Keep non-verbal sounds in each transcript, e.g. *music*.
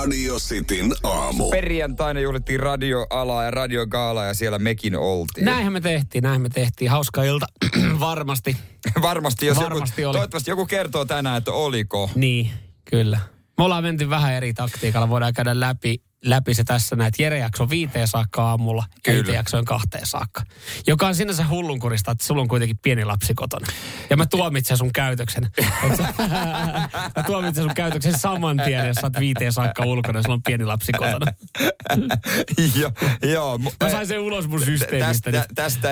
Radio Cityn aamu. Perjantaina juhlittiin radioalaa ja radiogaalaa ja siellä mekin oltiin. Näinhän me tehtiin, näinhän me tehtiin. Hauska ilta, *clears throat* varmasti. Varmasti, jos Varmasti joku, oli. toivottavasti joku kertoo tänään, että oliko. Niin, kyllä. Me ollaan menty vähän eri taktiikalla. Voidaan käydä läpi, läpi se tässä näin, että Jere jakso viiteen saakka aamulla ja Kyllä. itse jaksoin kahteen saakka. Joka on sinänsä hullunkurista, että sulla on kuitenkin pieni lapsi kotona. Ja mä tuomitsen sun käytöksen. *laughs* Mä tuomitsen sun käytöksen saman tien, jos sä oot viiteen saakka ulkona ja sulla on pieni lapsi kotona. *laughs* jo, joo. mu- Mä sain sen ulos mun systeemistä. Tästä, tästä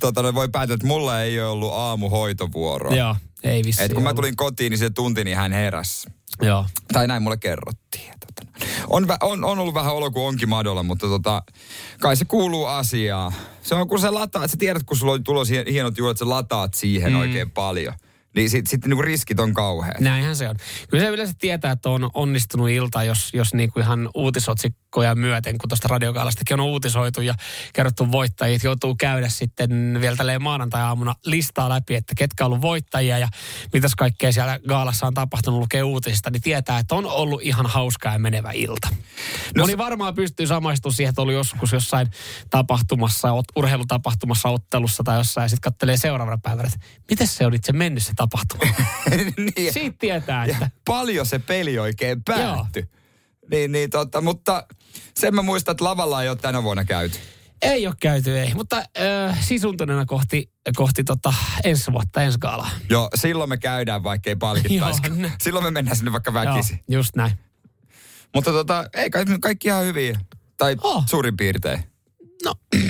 tota, voi päätellä, että mulla ei ole ollut aamuhoitovuoroa. Joo, ei vissi. Et kun mä tulin kotiin, niin se tunti, niin hän heräsi. Joo. Tai näin mulle kerrottiin. Tota, on, on, on ollut vähän olo kuin onkin madolla, mutta tota, kai se kuuluu asiaan. Se on kun sä lataat, sä tiedät kun sulla on tulos hienot juhlat, sä lataat siihen mm. oikein paljon. Niin sitten sit, niinku riskit on kauheat. Näinhän se on. Kyllä se yleensä tietää, että on onnistunut ilta, jos, jos niinku ihan uutisotsikkoja myöten, kun tuosta radiokaalastakin on uutisoitu ja kerrottu voittajia, joutuu käydä sitten vielä tälleen maanantai-aamuna listaa läpi, että ketkä on ollut voittajia ja mitäs kaikkea siellä gaalassa on tapahtunut lukee uutisista, niin tietää, että on ollut ihan hauska ja menevä ilta. No, Moni varmaan pystyy samaistumaan siihen, että oli joskus jossain tapahtumassa, urheilutapahtumassa, ottelussa tai jossain, ja sitten katselee seuraavana päivänä, että miten se on itse mennyt se tapahtuma. *laughs* niin, Siitä tietää, ja että... paljon se peli oikein päättyi. Niin, niin tota, mutta sen mä muistan, että lavalla ei ole tänä vuonna käyty. Ei ole käyty, ei. Mutta äh, sisuntuneena kohti, kohti tota ensi vuotta, ensi gaalaa. Joo, silloin me käydään, vaikka ei palkittaisikaan. Joo, ne- silloin me mennään sinne vaikka Joo, väkisin. just näin. Mutta tota, ei kai kaikki ihan hyviä. Tai Oh. suurin piirtein. No, *clears throat*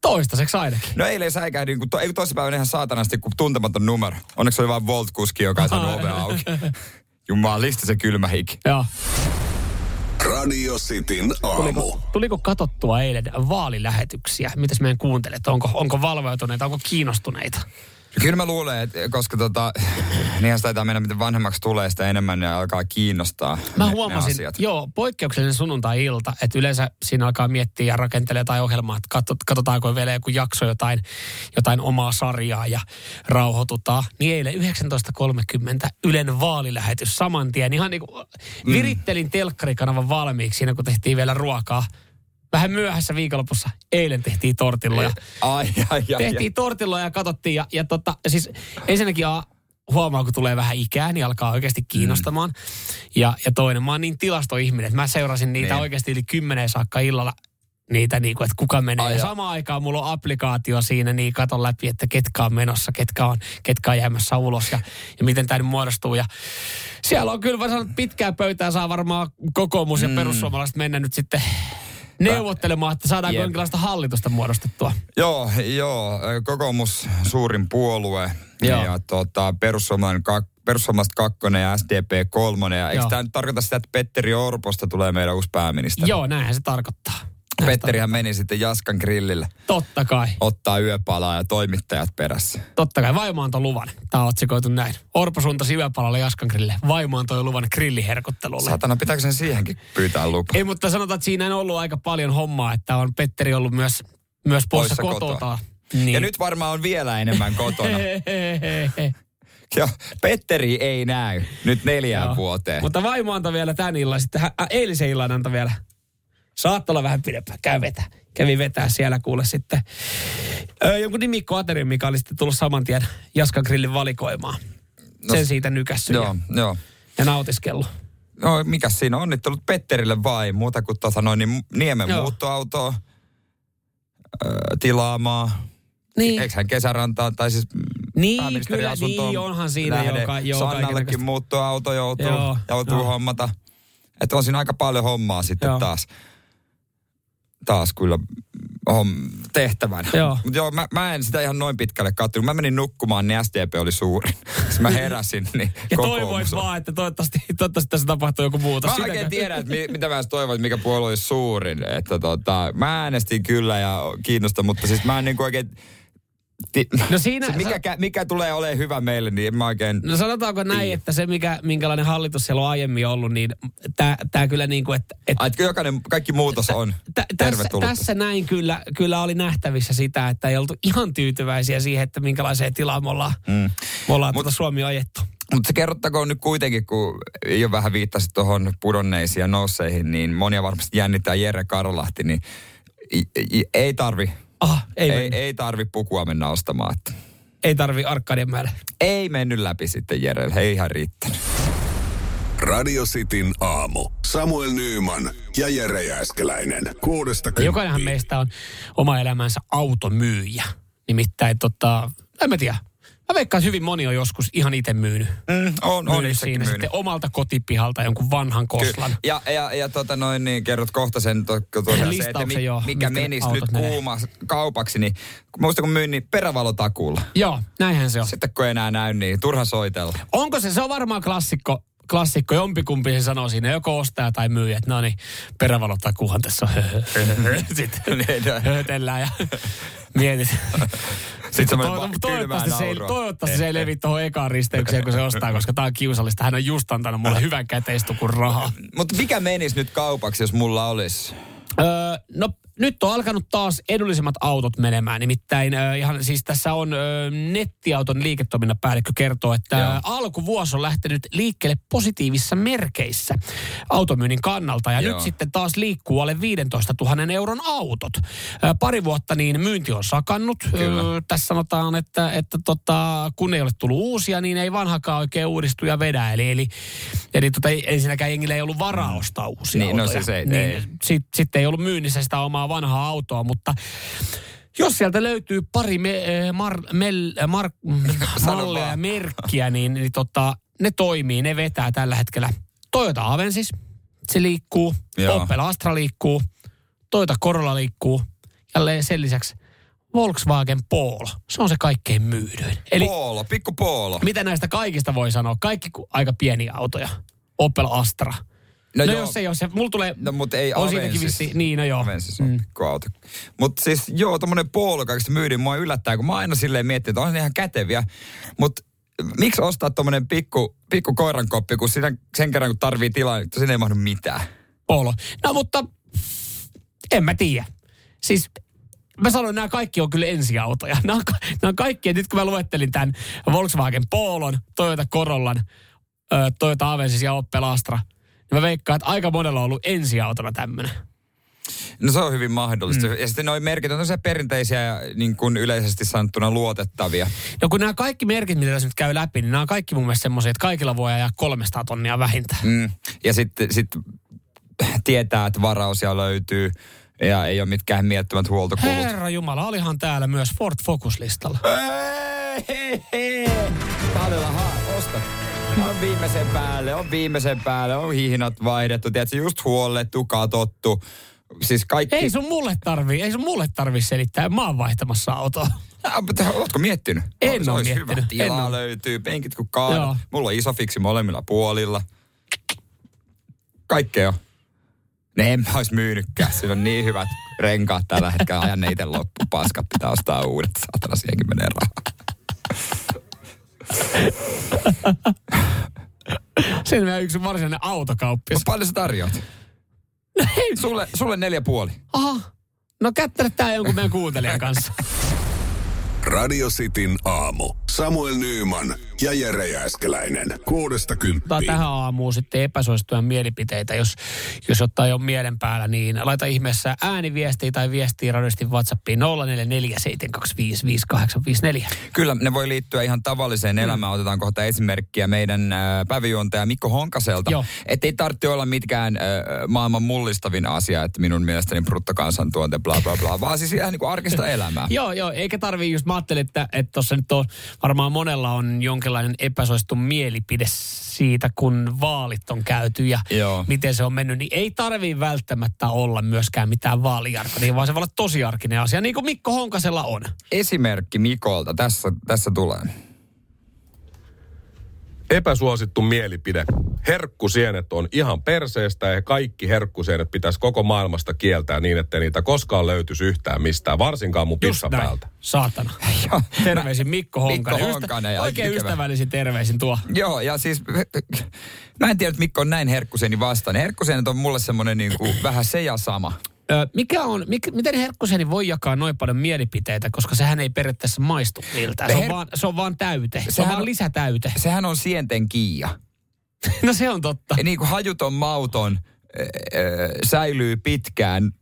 toistaiseksi ainakin. No eilen säikähdin, kun to, ei toissapäivänä ihan saatanasti, kun tuntematon numero. Onneksi oli vain Volt-kuski, joka ei saanut ovea auki. *laughs* Jumalista se kylmä hiki. Joo. Radio Cityn aamu. Tuliko, tuliko katottua eilen vaalilähetyksiä? Mitäs meidän kuuntelet? Onko, onko valveutuneita, onko kiinnostuneita? Kyllä mä luulen, että koska tota, niinhän sitä mennä, miten vanhemmaksi tulee, sitä enemmän ne alkaa kiinnostaa Mä ne, huomasin, ne asiat. joo, poikkeuksellinen sunnuntai-ilta, että yleensä siinä alkaa miettiä ja rakentelee jotain ohjelmaa, että katsot, katsotaanko vielä joku jakso jotain, jotain omaa sarjaa ja rauhoitutaan. Niin eilen 19.30 Ylen vaalilähetys saman tien. Ihan niin kuin virittelin telkkarikanavan valmiiksi siinä, kun tehtiin vielä ruokaa. Vähän myöhässä viikonlopussa eilen tehtiin tortilloja. Ai, ai, ai, ai. Tehtiin tortilloja ja katsottiin. Ja, ja tota, siis ensinnäkin a, huomaa, kun tulee vähän ikää, niin alkaa oikeasti kiinnostamaan. Mm. Ja, ja toinen, mä oon niin tilastoihminen, että mä seurasin niitä Niin. oikeasti yli kymmenen saakka illalla niitä, niin kuin, että kuka menee. Ai ja samaan aikaan mulla on applikaatio siinä, niin katon läpi, että ketkä on menossa, ketkä on, ketkä on jäämässä ulos ja, ja miten tämä nyt muodostuu. Ja siellä on kyllä, mä sanon, että pitkään pöytään saa varmaan kokoomus ja perussuomalaiset mennä nyt sitten neuvottelemaan, että saadaanko Jep. jonkinlaista hallitusta muodostettua. Joo, joo. Kokoomus suurin puolue. Joo. Ja tota, perussuomalainen kak, perussuomalaiset kakkonen ja SDP kolmonen. Ja eikö tämä nyt tarkoita sitä, että Petteri Orposta tulee meidän uusi pääministeri? Joo, näinhän se tarkoittaa. Näin se Petterihän meni sitten Jaskan grillille. Totta kai. ottaa yöpalaa ja toimittajat perässä. Totta kai. Vaimo antoi luvan. Tämä on otsikoitu näin. Orpo suuntasi yöpalalle Jaskan grille. Vaimo antoi luvan grilliherkuttelulle. Satana, pitääkö sen siihenkin pyytää lupa? Ei, mutta sanotaan, että siinä on ollut aika paljon hommaa, että on Petteri ollut myös, myös poissa, Poissa kotota. kotoa. Niin. Ja nyt varmaan on vielä enemmän kotona. *laughs* Joo, Petteri ei näy nyt neljään Joo. vuoteen. Mutta vaimo antoi vielä tämän illan. Sitten hän, äh, eilisen illan antoi vielä. Saattaa olla vähän pidempään. Käy vetää. Kävi vetää siellä kuule sitten. Ö, jonkun nimikko Aterium, mikä oli sitten tullut saman tien Jaskan grillin valikoimaan. Sen siitä nykässy Joo, ja, joo. ja nautiskellut. No, mikä siinä on? Onnittelut Petterille vai muuta kuin tota noin, niin Niemen Joo. muuttoautoa öö, tilaamaan. Niin. Eikö hän kesärantaan, tai siis Niin, kyllä, niin, onhan siinä lähde. joka- joo, Sannallekin muuttoauto joutuu, Joo, joutuu joo. hommata. Että on siinä aika paljon hommaa sitten Joo. taas. Taas kyllä homm, tehtävänä. Joo. Mut joo, mä, mä, en sitä ihan noin pitkälle kattonut. Mä menin nukkumaan, niin SDP oli suurin. Sitten *laughs* mä heräsin, niin Ja toivoit on- vaan, että toivottavasti, toivottavasti tässä tapahtuu joku muutos. Mä oikein tiedän, että mi, mitä mä että mikä puolue olisi suurin. Että tota, mä äänestin kyllä ja kiinnosta, mutta siis mä en niin oikein... Ti, No siinä- se, mikä, kä- mikä tulee olemaan hyvä meille, niin en mä oikein... No sanotaanko näin, Niin. että se mikä, minkälainen hallitus siellä on aiemmin ollut, niin tämä kyllä niin kuin, että... että Ai, että jokainen, kaikki muutos on Tä, tässä, tervetullut. tässä näin kyllä, kyllä oli nähtävissä sitä, että ei oltu ihan tyytyväisiä siihen, että minkälaiseen tilaan me ollaan, Mm. me ollaan tuota Suomi ajettu. Mutta se kerrottakoon nyt kuitenkin, kun jo vähän viittasit tuohon pudonneisiin ja nousseihin, niin monia varmasti jännittää Jere Karolahti, niin ei tarvi, Ah, ei, ei, ei, ei tarvi pukua mennä ostamaan. Että ei tarvi Arkadianmäelle. ei mennyt läpi sitten Jerelle, ei ihan riittänyt. Radio Cityn aamu. Samuel Nyyman ja Jere Jääskeläinen. Kuudesta Jokainenhan meistä on oma elämänsä automyyjä. Nimittäin tota, en mä tiedä. Mä veikkaan, hyvin moni on joskus ihan itse myynyt. Mm, on, on myynyt siinä myynyt. sitten omalta kotipihalta jonkun vanhan koslan. Ja, ja, ja tota noin, niin kerrot kohta sen, to, to, to, se, että mi, joo, mikä menisi nyt menee. kuuma kaupaksi, niin muista kun myin, niin perävalotakuulla. Joo, näinhän se on. Sitten kun enää näy, niin turha soitella. Onko se, se on varmaan klassikko, klassikko, jompikumpi se sanoo siinä, joko ostaja tai myyjä, että no niin, perävalotakuhan tässä on. *laughs* Sitten *laughs* höötellään ja mietit. Sitten va- toivottavasti, se ei, toivottavasti se ei levi tuohon ekaan risteykseen, kun se ostaa, koska tämä on kiusallista. Hän on just antanut mulle hyvän käteistukun rahaa. Mutta mikä menisi nyt kaupaksi, jos mulla olisi? Öö, no nyt on alkanut taas edullisemmat autot menemään. Nimittäin ö, ihan siis tässä on ö, nettiauton liiketoiminnan päällikkö kertoo, että Joo. Alkuvuosi on lähtenyt liikkeelle positiivissa merkeissä automyynnin kannalta. Ja Joo. nyt sitten taas liikkuu alle 15 000 euron autot. Ö, pari vuotta niin myynti on sakannut. Kyllä. Ö, tässä sanotaan, että, että tota, kun ei ole tullut uusia, niin ei vanhakaan oikein uudistu ja vedä. Eli, eli, eli tota, ei- ensinnäkään jengillä ei ollut varaa ostaa uusia Niin, no autoja. siis ei- niin, ei. Sitten sit ei ollut myynnissä sitä omaa vanhaa autoa, mutta jos sieltä löytyy pari me, eh, mar, mel, mar, *laughs* Sano mallia ja merkkiä, niin, niin tota, ne toimii, ne vetää tällä hetkellä. Toyota Avensis, se liikkuu. Joo. Opel Astra liikkuu. Toyota Corolla liikkuu. Ja sen lisäksi Volkswagen Polo. Se on se kaikkein myydyin. Eli Poolo, pikku poolo. mitä näistä kaikista voi sanoa? Kaikki aika pieniä autoja. Opel Astra. No, no jos ei ole se, mulla tulee... No mutta ei on siitäkin Avensis. vissi, niin no joo. Avensis on pikku auto. Mutta siis joo, tommonen poolo kaikista myydin mua yllättää, kun mä aina silleen miettinyt, että on ne ihan käteviä. Mutta miksi ostaa tommonen pikku, pikku koirankoppi, kun siinä, sen kerran kun tarvii tilaa, niin siinä ei mahdu mitään. Polo. No mutta en mä tiedä. Siis mä sanoin, että nämä kaikki on kyllä ensiautoja. Nämä on, ka- nämä on kaikki, ja nyt kun mä luettelin tämän Volkswagen Polon, Toyota Corollan, Toyota Avensis ja Opel Astra, niin mä veikkaan, että aika monella on ollut ensiautona tämmöinen. No se on hyvin mahdollista. Mm. Ja sitten noi merkit on tosiaan perinteisiä ja niin kuin yleisesti sanottuna luotettavia. No kun nämä kaikki merkit, mitä tässä nyt käy läpi, niin nämä on kaikki mun mielestä semmoisia, että kaikilla voi ajaa 300 tonnia vähintään. Mm. Ja sitten sit tietää, että varausia löytyy ja ei ole mitkään miettimät huoltokulut. Herra Jumala, olihan täällä myös Ford Focus-listalla. Hei, On viimeisen päälle, on viimeisen päälle, on hihnat vaihdettu, tiedätkö, just huollettu, katottu. Siis kaikki... Ei sun mulle tarvii, ei sun mulle tarvii selittää. Mä oon vaihtamassa autoa. *laughs* Ah, Ootko miettinyt? En Se olisi miettinyt, Hyvä. en Tilaa oo. löytyy, penkit kun kaadat. Joo. Mulla on iso fiksi molemmilla puolilla. Kaikkea on. Ne en mä ois myynytkään. Siinä on niin hyvät renkaat tällä hetkellä. Ajan ne itse loppu. Paskat pitää ostaa uudet. Saatana, siihenkin menee rahaa. Sen meidän yksi varsinainen autokauppias. Mutta paljon sä tarjoat? Sulle, sulle neljä puoli. Aha. No kättele tää jonkun meidän kuuntelijan kanssa. Radio Cityn aamu. Samuel Nyyman ja Jere Jääskeläinen. Kuudesta kymppiin. tähän aamuun sitten epäsuosittuja mielipiteitä, jos, jos ottaa jo mielen päällä, niin laita ihmeessä ääniviestiä tai viestiä radiosti WhatsAppiin 0447255854. Kyllä, ne voi liittyä ihan tavalliseen elämään. Otetaan kohta esimerkkiä meidän äh, päiväjuontaja Mikko Honkaselta. Joo. Että ei tarvitse olla mitkään äh, maailman mullistavin asia, että minun mielestäni bruttokansantuonte bla bla bla, vaan siis ihan niin kuin arkista *laughs* elämää. Joo, joo, eikä tarvii just, mä ajattelin, että että tuossa nyt on, varmaan monella on jonkinlainen epäsuosittu mielipide siitä, kun vaalit on käyty ja Joo. miten se on mennyt, niin ei tarvii välttämättä olla myöskään mitään vaalijarkonia, vaan se voi olla tosiarkinen asia, niin kuin Mikko Honkasella on. Esimerkki Mikolta, tässä, tässä tulee. Epäsuosittu mielipide. Herkkusienet on ihan perseestä ja kaikki herkkusienet pitäisi koko maailmasta kieltää niin, että niitä koskaan löytyisi yhtään mistään, varsinkaan mun pissan päältä. Saatana. *laughs* Joo, Terveisin Mikko Honkanen. Mikko Honkanen ja oikein ikävä. ystävällisin terveisin tuo. Joo, ja siis mä en tiedä, että Mikko on näin herkkuseni vastaan. Herkkusenet on mulle semmoinen niin kuin, vähän se ja sama. Mikä on, mik, miten Herkkuseni voi jakaa noin paljon mielipiteitä, koska sehän ei periaatteessa maistu miltään. Se on, Her- vaan, se on vaan täyte. Se on Sehän vaan lisätäyte. Sehän on sienten kiia. *laughs* No se on totta. Ja niin kuin hajuton mauton säilyy pitkään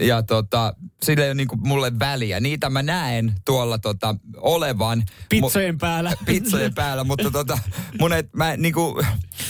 ja tota, sillä ei ole niin kuin mulle väliä. Niitä mä näen tuolla tota, olevan. Pitsojen päällä. *laughs* Pitsojen päällä, mutta tota, mun et, mä, niin kuin,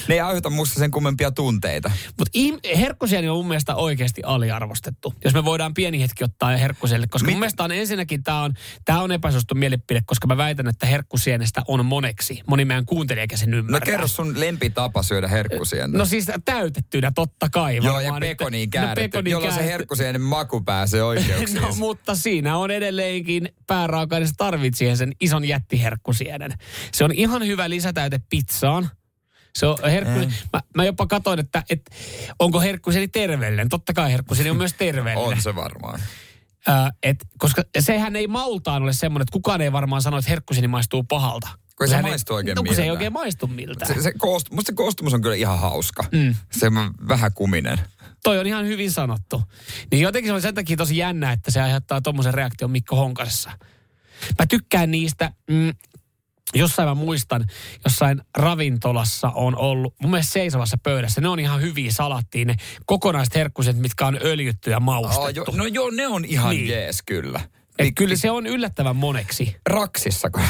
ne ei aiheuta musta sen kummempia tunteita. Mutta herkkusieni on mun mielestä oikeasti aliarvostettu. Jos me voidaan pieni hetki ottaa herkkuselle, koska Mit- mun mielestä on ensinnäkin tämä on, tää on epäsuosittu mielipide, koska mä väitän, että herkkusienestä on moneksi. Moni meidän kuuntelijakin sen No ymmärtää. kerro sun lempitapa syödä herkkusientä. No siis täytettynä totta kai. Joo, ja pekoniin no, kääritty, pekoniin jolloin se kääritty. herkkusienen maku pääsee oikeuksiin. *laughs* No, mutta siinä on edelleenkin pääraaka se tarvitsee sen ison jättiherkkusienen. Se on ihan hyvä lisätäyte pizzaan. Se on herkku... Eh. Mä, mä, jopa katsoin, että, että onko herkkuseni terveellinen. Totta kai herkkuseni on myös terveellinen. on se varmaan. Ää, et, koska sehän ei maultaan ole semmoinen, että kukaan ei varmaan sano, että herkkuseni maistuu pahalta. Kun se maistu oikein no, kun se ei oikein maistu miltään. Se, se koost, musta se koostumus on kyllä ihan hauska. Mm. Se on vähän kuminen. Toi on ihan hyvin sanottu. Niin jotenkin se on sen takia tosi jännä, että se aiheuttaa tommosen reaktion Mikko Honkasessa. Mä tykkään niistä, mm, jossain mä muistan, jossain ravintolassa on ollut, mun mielestä seisovassa pöydässä, ne on ihan hyviä salattiin, ne kokonaiset herkkuset, mitkä on öljytty ja Oh, maustettu. jo, no joo, ne on ihan niin. jees kyllä. Et kyllä se on yllättävän moneksi. Raksissako?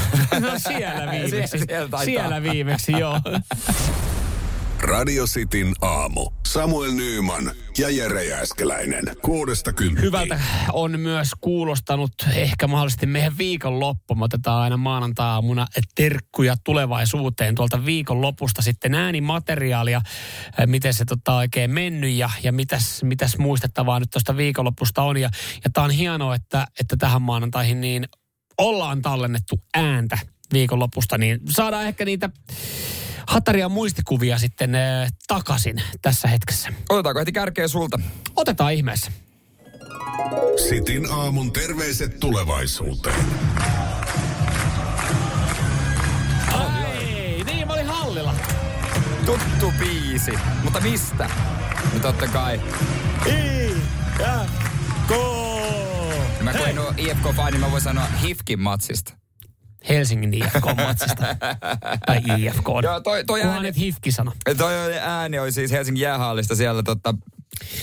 No siellä *laughs* viimeksi. Sie- siellä taitaa. siellä viimeksi, joo. *laughs* Radio Cityn aamu. Samuel Nyyman ja Jere Jääskeläinen. Kuudesta kymppiin. Hyvältä on myös kuulostanut ehkä mahdollisesti meidän viikonloppu. Me otetaan aina maanantai-aamuna terkkuja tulevaisuuteen tuolta viikonlopusta sitten äänimateriaalia, eh, miten se tota oikein mennyt ja, ja mitäs, mitäs muistettavaa nyt tuosta viikonlopusta on. Ja, ja tämä on hienoa, että, että tähän maanantaihin niin ollaan tallennettu ääntä viikonlopusta, niin saadaan ehkä niitä hataria muistikuvia sitten äh, takaisin tässä hetkessä. Otetaanko heti kärkeä sulta? Otetaan ihmeessä. Sitin aamun terveiset tulevaisuuteen. Ei, niin mä olin hallilla. Tuttu biisi. Mutta mistä? No totta kai. I, ja, ko. Mä kun en ole IFK-fani, niin mä voin sanoa Hifkin matsista. Helsingin IFK-matsista. *laughs* tai IFK. Joo, toi, toi ääni, et hifki sano. toi ääni oli siis Helsingin jäähallista siellä tota,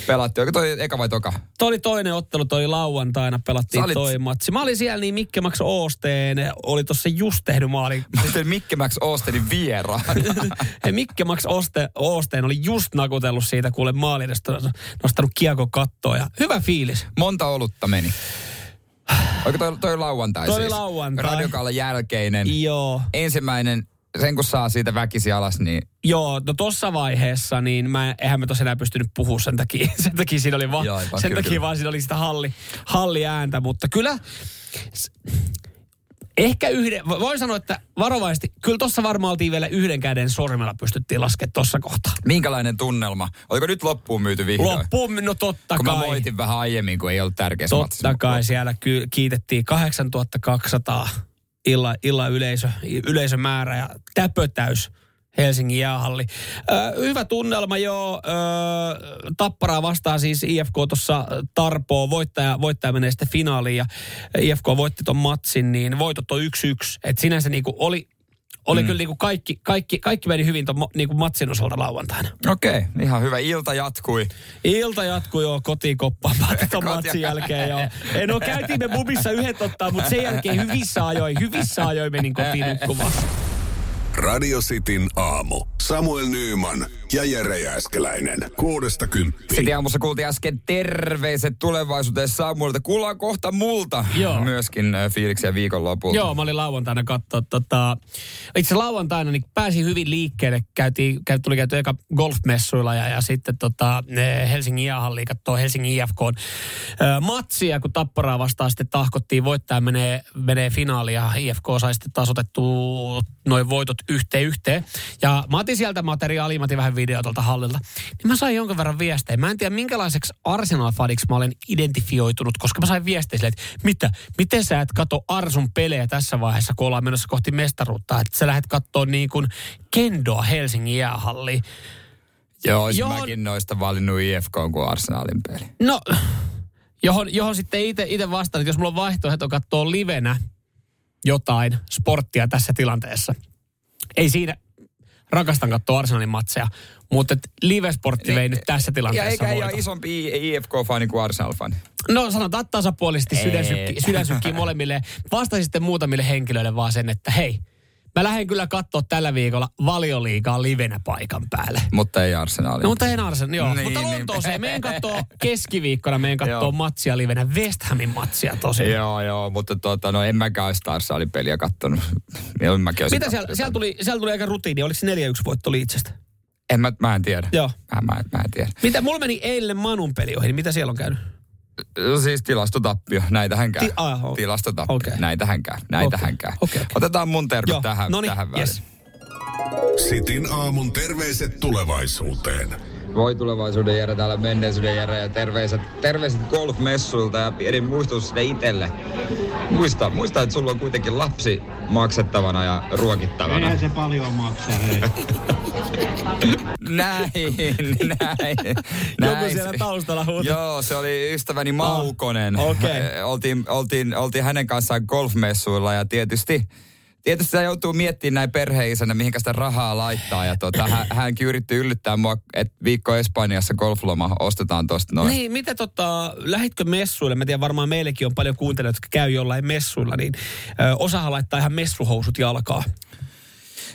pelattiin. Onko toi eka vai toka? Toi oli toinen ottelu, toi lauantaina, pelattiin olit- toi matsi. Mä olin siellä, niin Mikke Max Oosteen oli tossa just tehnyt maali. Mä olin Mikke Max Austenin vieraan. *laughs* Hei, Mikke Max Oste, Oosteen oli just nakutellut siitä, kuule maali nostanut kiekon kattoon. Ja hyvä fiilis. Monta olutta meni. Oliko toi, toi lauantai Toi siis? lauantai. Radiokaalan jälkeinen. Joo. Ensimmäinen, sen kun saa siitä väkisi alas, niin Joo, no tossa vaiheessa, niin mä, eihän mä tosiaan enää pystynyt puhua sen takia. *laughs* Sen takia siinä oli vaan, Joo, sen kyllä, takia kyllä. vaan siinä oli sitä halli, halliääntä, mutta kyllä s- ehkä yhden, voin sanoa, että varovaisesti, kyllä tossa varmaan oltiin vielä yhden käden sormella pystyttiin laskemaan tossa kohtaa. minkälainen tunnelma? Oliko nyt loppuun myyty vihdoin? Loppuun, no totta Kun mä kai. moitin vähän aiemmin, kun ei ollut matsissa. Totta kai siellä ky- kiitettiin 8200 illa, illa yleisö, yleisömäärä ja täpötäys Helsingin jäähalli. Ö, hyvä tunnelma jo. Ö, tapparaa vastaan siis IFK tuossa Tarpoo. Voittaja, voittaja menee sitten finaaliin ja IFK voitti ton matsin, niin voitot on 1-1. Et sinänsä niinku oli, oli mm. kyllä niinku kaikki, kaikki, kaikki meni hyvin ton niinku matsin osalta lauantaina. Okei, okay, ihan hyvä. Ilta jatkui. Ilta jatkui jo kotiin koppaamaan *laughs* tuon matsin jälkeen. Jo. Ei, no käytiin me bubissa yhdet ottaa, mutta sen jälkeen hyvissä ajoin, hyvissä ajoin menin kotiin nukkumaan. Radio Cityn aamu. Samuel Nyyman ja Jere Jääskeläinen. Kuudesta kymppiin. Sitten aamussa kuultiin äsken terveiset tulevaisuuteen Samuelta. Kuullaan kohta multa Joo. myöskin äh, fiiliksiä viikonlopulta. Joo, mä olin lauantaina katsoa. Tota, itse lauantaina niin pääsin hyvin liikkeelle. Käytiin, käy, tuli käyty eka golfmessuilla ja, ja sitten tota, ne Helsingin jäähalliin katsoo Helsingin IFK matsia, kun Tapparaa vastaan sitten tahkottiin voittaja menee, menee finaaliin ja IFK sai sitten taas otettua noin voitot yhteen yhteen. Ja mä otin sieltä materiaalia, mä otin vähän videota tuolta hallilta. Niin mä sain jonkin verran viestejä. Mä en tiedä minkälaiseksi Arsenal-faniksi mä olen identifioitunut, koska mä sain viestejä silleen, että mitä, miten sä et kato Arsun pelejä tässä vaiheessa, kun ollaan menossa kohti mestaruutta. Että sä lähdet katsoa niin kuin Kendoa Helsingin jäähalliin. Joo, olisin Joo. mäkin noista valinnut IFK kuin Arsenalin peli. No, Johon, johon sitten itse vastaan, että jos mulla on vaihtoehto katsoa livenä jotain sporttia tässä tilanteessa. Ei siinä, rakastan katsoa Arsenalin matseja, mutta live-sportti vei nyt tässä tilanteessa Ja eikä ole isompi IFK-fani kuin Arsenal-fani. No sanotaan tasapuolisesti sydänsykki, sydänsykkii molemmille. Vastasin sitten muutamille henkilöille vaan sen, että hei, mä lähden kyllä katsoa tällä viikolla valioliigaa livenä paikan päälle. Mutta ei Arsenalia. No mutta en Arsenal, joo. Niin, mutta niin. Lontooseen, meen *laughs* kattoo keskiviikkona, meen kattoo Joo. matsia livenä, West Hamin matsia tosi. Joo, joo, mutta tuota, no en mäkään olisi Arsenalin peliä kattonut. Mäkin Mitä siellä, siellä, tuli, siellä tuli aika rutiini, oliko se 4-1 voitto Liitsestä? En mä, mä en tiedä. Joo. Mä, mä, mä en tiedä. Mitä, mulla meni eilen Manun peli ohi, niin mitä siellä on käynyt? Siis tilastotappio, näitähän käy. Ti- ah, oh. Tilastotappio, Okei. näitähän käy, näitähän Okei. käy. Okei, okei. Otetaan mun terve Joo, tähän, noniin, tähän väliin. yes. Sitin aamun terveiset tulevaisuuteen. Voi tulevaisuuden Jere täällä menneisyyden Jere ja terveiset, terveiset golfmessuilta ja pieni muistutus sitten itselle. Muista, muista, että sulla on kuitenkin lapsi maksettavana ja ruokittavana. Eihän se paljon maksa, hei. *laughs* Näin, näin. Joku näin. siellä taustalla huutaa. Joo, se oli ystäväni Maukonen. okei. Eh, oltiin, oltiin, oltiin hänen kanssaan golfmessuilla ja tietysti Tietysti sitä joutuu miettimään näin perheisänä, mihinkä sitä rahaa laittaa. Ja tota, hän, hänkin yritti yllyttää mua, että viikko Espanjassa golfloma ostetaan tosta noin. Niin, mitä tota, lähitkö messuille? Mä tiedän, varmaan meillekin on paljon kuuntelijoita, jotka käy jollain messuilla, niin ö, osahan laittaa ihan messuhousut jalkaa.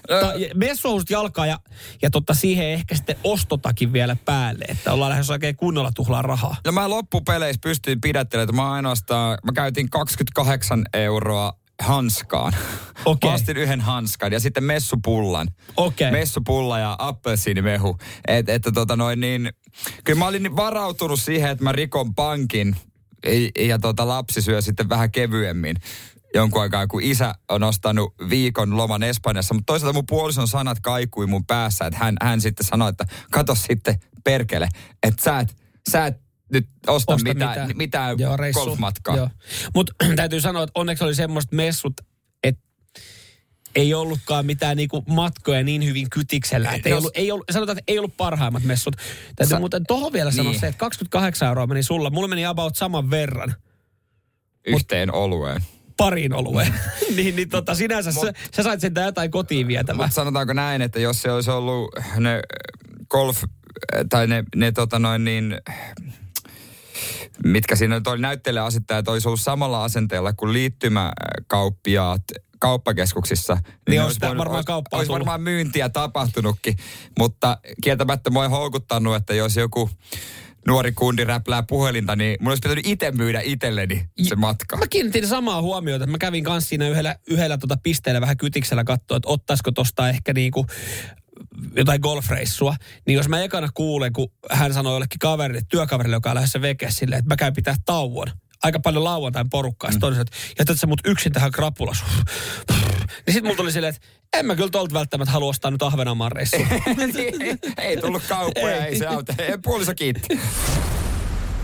Ta, messuhousut jalkaa ja, ja totta, siihen ehkä sitten ostotakin vielä päälle, että ollaan lähes oikein kunnolla tuhlaa rahaa. No mä loppupeleissä pystyin pidättelemään, että mä ainoastaan, mä käytin 28 euroa hanskaan. Mä ostin yhden hanskan ja sitten messupullan. Okei. Messupulla ja appelsiinimehu. Et, että tota noin niin, kyllä mä olin varautunut siihen, että mä rikon pankin ja, ja tota lapsi syö sitten vähän kevyemmin jonkun aikaa, kun isä on ostanut viikon loman Espanjassa. Mutta toisaalta mun puolison sanat kaikui mun päässä, että hän, hän sitten sanoi, että kato sitten perkele, että sä et, sä et nyt osta, Osta mitään, mitään. mitään Joo, reissu. golfmatkaa. Mutta *clears throat* täytyy sanoa, että onneksi oli semmoiset messut, että ei ollutkaan mitään niinku matkoja niin hyvin kytiksellä. Että ei ollut, ei ollut, sanotaan, että ei ollut parhaimmat messut. Täytyy Sa- muuten tuohon vielä sanoa Niin. se, että 28 euroa meni sulla. Mulla meni about saman verran Yhteen olueen. pariin olueen. *laughs* niin, niin tota, sinänsä sä, sä sait sen jotain kotiin vietämään. Mutta sanotaanko näin, että jos se olisi ollut ne golf, tai ne, ne tota noin niin, mitkä siinä oli näyttelijäasettajat, olisi ollut samalla asenteella kuin liittymäkauppiaat kauppakeskuksissa. Niin ne olisi sitä varmaan olisi, kauppaa olisi varmaan myyntiä tapahtunutkin, mutta kieltämättä mua ei houkuttanut, että jos joku nuori kundi räplää puhelinta, niin mun olisi pitänyt itse myydä itselleni se matka. Mä kiinnitin samaa huomiota, että mä kävin kanssa siinä yhdellä, yhdellä tota pisteellä vähän kytiksellä katsoa, että ottaisiko tosta ehkä niinku jotain golfreissua, niin jos mä ekana kuulen, kun hän sanoi jollekin kaverille, työkaverille, joka on lähdössä veke silleen, että mä käyn pitää tauon. Aika paljon lauantain porukkaa. Sitten sanoi, että jätät sä mut yksin tähän krapulas. niin sit mulla tuli silleen, että en mä kyllä tolta välttämättä halua ostaa nyt Ahvenanmaan reissua. ei, *laughs* ei tullut kauppoja, ei, se auta. Ei, Puoliso kiitti.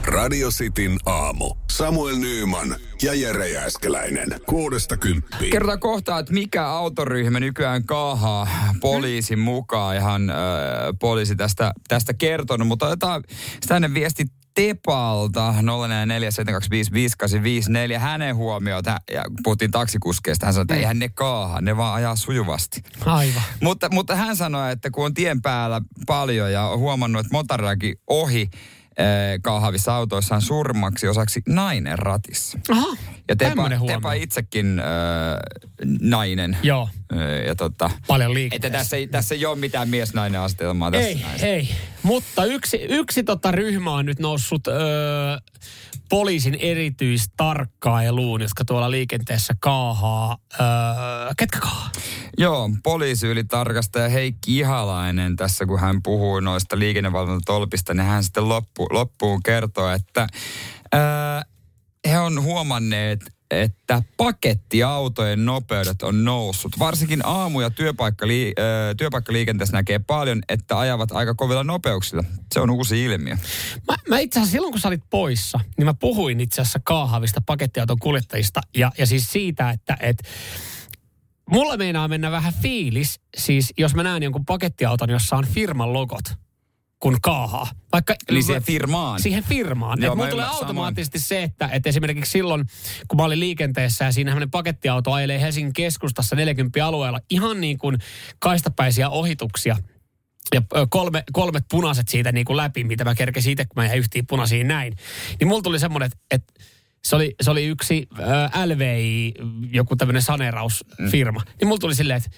Radio Cityn aamu. Samuel Nyyman ja Jere Jääskeläinen. Kuudesta kymppiin. Kerrotaan kohta, että mikä autoryhmä nykyään kaahaa poliisin mukaan. Ihan äh, poliisi tästä, tästä kertonut, mutta otetaan tänne viesti Tepalta 0447255854. Hänen huomiot, hän, ja puhuttiin taksikuskeista, hän sanoi, että eihän ne kaaha, ne vaan ajaa sujuvasti. Aivan. Mutta, mutta hän sanoi, että kun on tien päällä paljon ja on huomannut, että motorillakin ohi äh, kaahavissa autoissa on surmaksi osaksi nainen ratissa. Aha, Ja Tepa. Tepa itsekin äh, nainen. Joo, Äh, ja tota, paljon että liikkeessä. tässä ei, tässä ei ole mitään mies-nainen asetelmaa tässä Ei, ei. Mutta yksi, yksi tota ryhmä on nyt noussut öö, poliisin erityistarkkailuun, jotka tuolla liikenteessä kaahaa. Öö, ketkä kaahaa? Joo, poliisiylitarkastaja Heikki Ihalainen tässä, kun hän puhuu noista liikennevalvontatolpista, niin hän sitten loppu, loppuun kertoo, että ää, he on huomanneet, että pakettiautojen nopeudet on noussut. Varsinkin aamu- ja työpaikkali, työpaikkaliikenteessä näkee paljon, että ajavat aika kovilla nopeuksilla. Se on uusi ilmiö. Mä, mä itse asiassa silloin, kun sä olit poissa, niin mä puhuin itse asiassa kaahavista pakettiauton kuljettajista. Ja, ja siis siitä, että et, mulla meinaa mennä vähän fiilis, siis jos mä näen jonkun pakettiauton, jossa on firman logot. Kun kaahaa. Vaikka, Eli siihen firmaan. Siihen firmaan. Joo, mulla tulee automaattisesti se, että, että esimerkiksi silloin, kun mä olin liikenteessä ja siinä pakettiauto ajelee Helsingin keskustassa 40 alueella ihan niin kuin kaistapäisiä ohituksia. Ja kolme, kolmet punaiset siitä niin kuin läpi, mitä mä kerkesin itse, kun mä jäin yhtiin punaisiin näin. Niin mulla tuli semmoinen, että, että se oli, se oli yksi ö, LVI, joku tämmöinen saneerausfirma. Mm. Niin mulla tuli silleen, että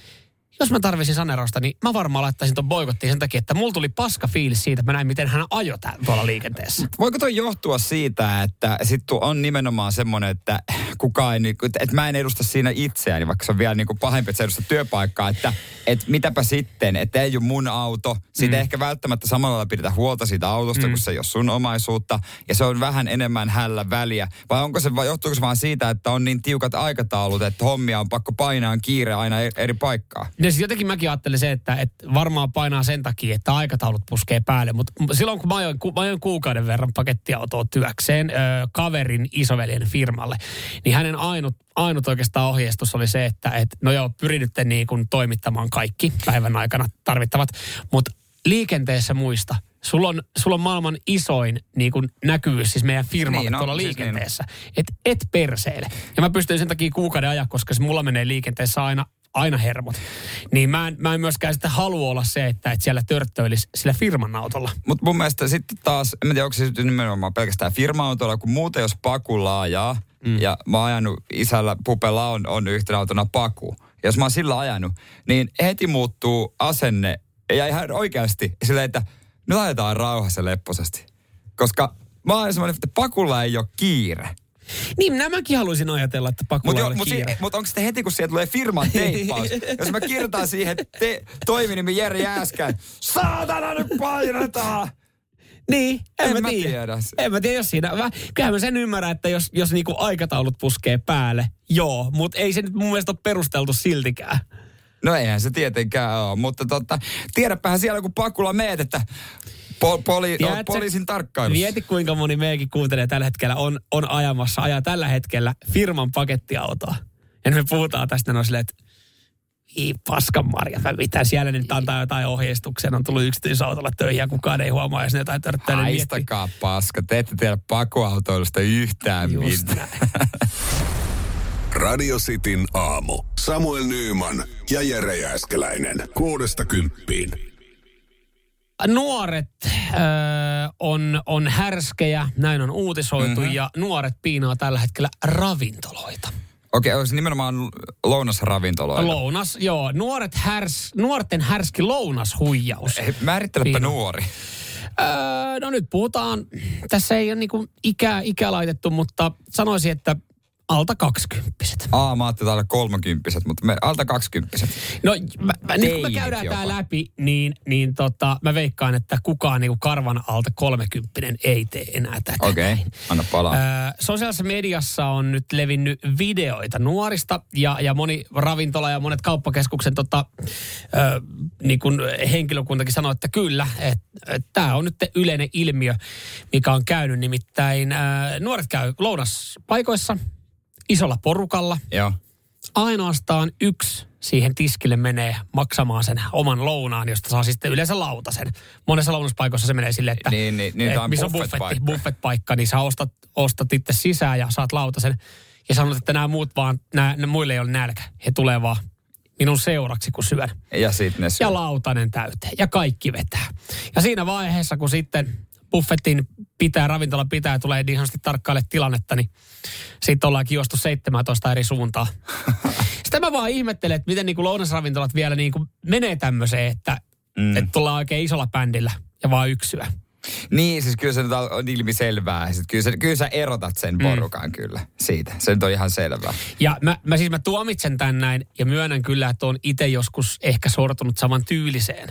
jos mä tarvisin saneerausta, niin mä varmaan laittaisin ton boikottiin sen takia, että mulla tuli paska fiilis siitä, että mä näin, miten hän ajoi tää- tuolla liikenteessä. Voiko toi johtua siitä, että sit on nimenomaan semmoinen, että kukaan ei, niinku- että, mä en edusta siinä itseäni, vaikka se on vielä niinku pahempi, että sä edustat työpaikkaa, että, että mitäpä sitten, että ei ole mun auto, siitä mm. ehkä välttämättä samalla lailla pidetä huolta siitä autosta, mm. kun se ei ole sun omaisuutta, ja se on vähän enemmän hällä väliä. Vai onko se, vai johtuuko se vaan siitä, että on niin tiukat aikataulut, että hommia on pakko painaa kiire aina eri, eri paikkaa? Ja siis jotenkin mäkin ajattelin se, että, että varmaan painaa sen takia, että aikataulut puskee päälle. Mutta silloin kun mä ajoin, ku, mä ajoin kuukauden verran pakettiautoa työkseen ö, kaverin isoveljen firmalle, niin hänen ainut, ainut oikeastaan ohjeistus oli se, että et, no joo, pyridytte niin kuin toimittamaan kaikki päivän aikana tarvittavat. Mutta liikenteessä muista, sulla on, sulla on maailman isoin niin kuin näkyvyys, siis meidän firmalle Niin, niin, no, tuolla siis liikenteessä. Et, et perseele. Ja mä pystyn sen takia kuukauden ajan, koska se mulla menee liikenteessä aina aina hermot. Niin mä en, mä en myöskään sitten halua olla se, että, että siellä törttöilisi sillä firman autolla. Mutta mun mielestä sitten taas, en tiedä, onko se nimenomaan pelkästään firma-autolla, kun muuten jos Pakulla ajaa, mm. ja mä oon ajanut isällä, Pupella on, on yhtenä autona Paku. Ja jos mä oon sillä ajanut, niin heti muuttuu asenne, ja ihan oikeasti silleen, että nyt ajetaan rauhassa lepposasti. Koska mä oon semmoinen, että Pakulla ei ole kiire. Niin nämäkin haluaisin ajatella, että pakulla Mutta on mut, kiire. si- mut onko sitten heti, kun sieltä tulee firman teippaus, *laughs* jos mä kirjoitan siihen te, toiminimi Jere Jääskän, saatana nyt painetaan! Niin, en, En mä mä tiedä. tiedä. En mä tiedä, jos siinä... Mä, kyllähän mä sen ymmärrän, että jos, jos niinku aikataulut puskee päälle, joo, mutta ei se nyt mun mielestä ole perusteltu siltikään. No eihän se tietenkään ole, mutta totta, tiedäpähän siellä kun pakulla meet, että po, poli, Tiedätkö, on poliisin tarkkailussa. Mieti kuinka moni meikin kuuntelee tällä hetkellä, on, on ajamassa, ajaa tällä hetkellä firman pakettiautoa. Ja me puhutaan tästä, no silleen, että Ii, paskan marja, mitä siellä nyt antaa jotain ohjeistuksia, on tullut yksityisautolla töihin ja kukaan ei huomaa, jos ne jotain niin miettii. Haistakaa paska, te ette tiedä pakuautoilusta yhtään Just mitään. *laughs* Radio Cityn aamu. Samuel Nyyman ja Jere Jääskeläinen. Kuudesta kymppiin. Nuoret ö, on, on härskejä, näin on uutisoitu, mm-hmm. ja nuoret piinaa tällä hetkellä ravintoloita. Okei, okay, nimenomaan lounasravintoloita? Lounas, joo. Nuoret härs, nuorten härski lounashuijaus. Hei, Määrittelepä nuori. Öö, no nyt puhutaan, tässä ei ole niinku ikää, ikää laitettu, mutta sanoisin, että alta kaksikymppiset. Aa, mä ajattelin täällä kolmekymppiset, mutta me, alta kaksikymppiset. No mä, mä, nyt kun me käydään jopa. tämä läpi, niin, niin tota, mä veikkaan, että kukaan niinku karvan alta kolmekymppinen ei tee enää tätä. Okei, okay, anna palaa. Ö, sosiaalisessa mediassa on nyt levinnyt videoita nuorista ja, ja moni ravintola ja monet kauppakeskuksen tota, ö, niin kun henkilökuntakin sanoo, että kyllä, että et, tämä on nyt yleinen ilmiö, mikä on käynyt. Nimittäin ö, nuoret käy lounaspaikoissa isolla porukalla. Joo. Ainoastaan yksi siihen tiskille menee maksamaan sen oman lounaan, josta saa sitten yleensä lautasen. Monessa lounaspaikoissa se menee silleen, että Niin, niin, niin, on missä on buffetti, buffet-paikka, niin sä ostat, ostat itse sisään ja saat lautasen. Ja sanot, että nämä muut vaan, nämä, nämä muille ei ole nälkä. He tulee vaan minun seuraksi, kun syön. Ja sitten ne syö. Ja lautanen täyteen. Ja kaikki vetää. Ja siinä vaiheessa, kun sitten buffetin pitää, ravintola pitää ja tulee niin sanotusti tarkkaille tilannetta, niin sitten ollaankin juostu 17 eri suuntaa. *laughs* Sitä mä vaan ihmettelen, että miten niin kuin lounasravintolat vielä niin kuin menee tämmöiseen, että, mm. että tullaan oikein isolla bändillä ja vaan yksyä. Niin, siis kyllä se nyt on ilmiselvää. Siis kyllä, se, kyllä sä erotat sen porukan mm. kyllä siitä. Se nyt on ihan selvää. Ja mä, mä siis mä tuomitsen tän näin ja myönnän kyllä, että on itse joskus ehkä sortunut saman tyyliseen.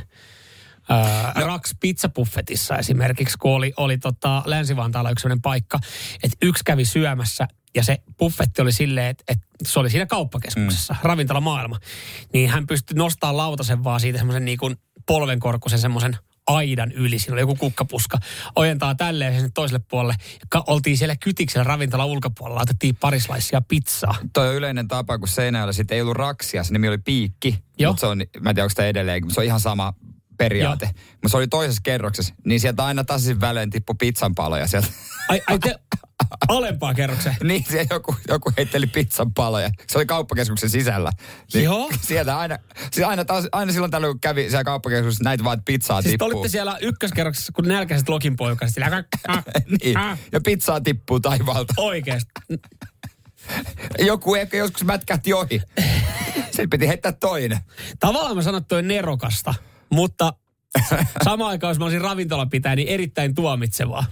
Öö, Rax Pizza Buffetissa esimerkiksi, kun oli, oli tota Länsi-Vantaalla yksi sellainen paikka, että yksi kävi syömässä ja se buffetti oli silleen, että, että se oli siinä kauppakeskuksessa, mm. ravintola maailma. Niin hän pystyi nostamaan lautasen vaan siitä semmoisen niin kuin polvenkorkuisen semmoisen aidan yli. Siinä oli joku kukkapuska. Ojentaa tälleen sinne toiselle puolelle. Ka- oltiin siellä kytiksellä ravintola ulkopuolella. Otettiin parislaisia pizzaa. Toi on yleinen tapa, kun Seinäjoella sitten ei ollut raksia, se nimi oli Piikki. Joo. Mutta se on, mä en tiedä, onko tämä edelleen, mutta se on ihan sama periaate. Mutta se oli toisessa kerroksessa, niin sieltä aina tasaisin välein tippui pizzan paloja sieltä. Ai, ai te, alempaa kerrokseen. *laughs* niin, siellä joku, joku heitteli pizzan paloja. Se oli kauppakeskuksen sisällä. Niin Joo. Sieltä aina, siis aina, taas, aina silloin tällöin kun kävi siellä kauppakeskuksessa, näitä vaan, pizzaa Siis tippuu. olitte siellä ykköskerroksessa, kun nälkäiset lokin poikaset. Sillä, äh, *laughs* niin. äh. Ja pizzaa tippuu taivaalta. Oikeesti. Joku ehkä joskus mätkähti ohi. *laughs* Sen piti heittää toinen. Tavallaan mä sanon, että toi nerokasta, mutta samaan aikaan, jos mä olisin ravintola niin erittäin tuomitsevaa.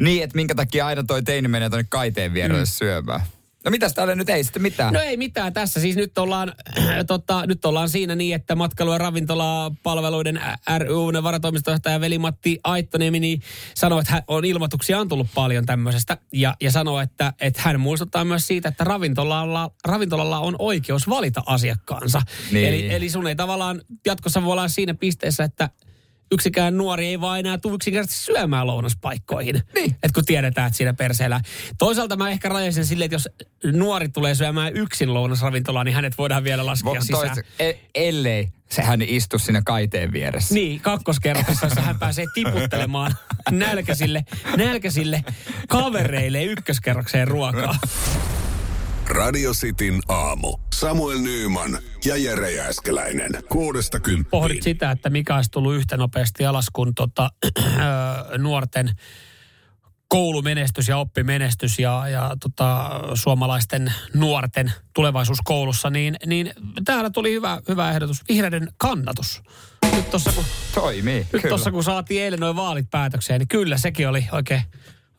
Niin, että minkä takia aina toi teini menee tuonne kaiteen vierelle mm. syömään. No mitäs täällä nyt ei sitten mitään? No ei mitään tässä. Siis nyt ollaan, *clears throat* tota, nyt ollaan siinä niin, että matkailu- ja ravintolapalveluiden RYn varatoimistojohtaja Veli-Matti Aittoniemi niin sanoi, että hän on ilmoituksia on tullut paljon tämmöisestä. Ja, ja sanoi, että, että hän muistuttaa myös siitä, että ravintolalla, ravintolalla on oikeus valita asiakkaansa. Niin. Eli, eli sun ei tavallaan jatkossa voi olla siinä pisteessä, että yksikään nuori ei vaan enää tule yksinkertaisesti syömään lounaspaikkoihin. Niin. Et kun tiedetään, että siinä perseellä. Toisaalta mä ehkä rajaisin silleen, että jos nuori tulee syömään yksin lounasravintolaan, niin hänet voidaan vielä laskea Vo- sisään. tois- e- ellei sehän istu siinä kaiteen vieressä. Niin, kakkoskerroksessa, jossa hän pääsee tiputtelemaan *laughs* nälkäisille, nälkäisille kavereille ykköskerrokseen ruokaa. *laughs* Radio Cityn aamu. Samuel Nyyman ja Jere Jääskeläinen. Kuudesta Pohdit kymppiin. sitä, että mikä olisi tullut yhtä nopeasti alas kuin tota, *clears throat* nuorten koulumenestys ja oppimenestys ja, ja tota, suomalaisten nuorten tulevaisuus koulussa, niin, niin täällä tuli hyvä, hyvä ehdotus. Vihreiden kannatus. Nyt tuossa kun, Toimii, nyt kyllä. tossa, kun saatiin eilen noin vaalit päätökseen, niin kyllä sekin oli oikein,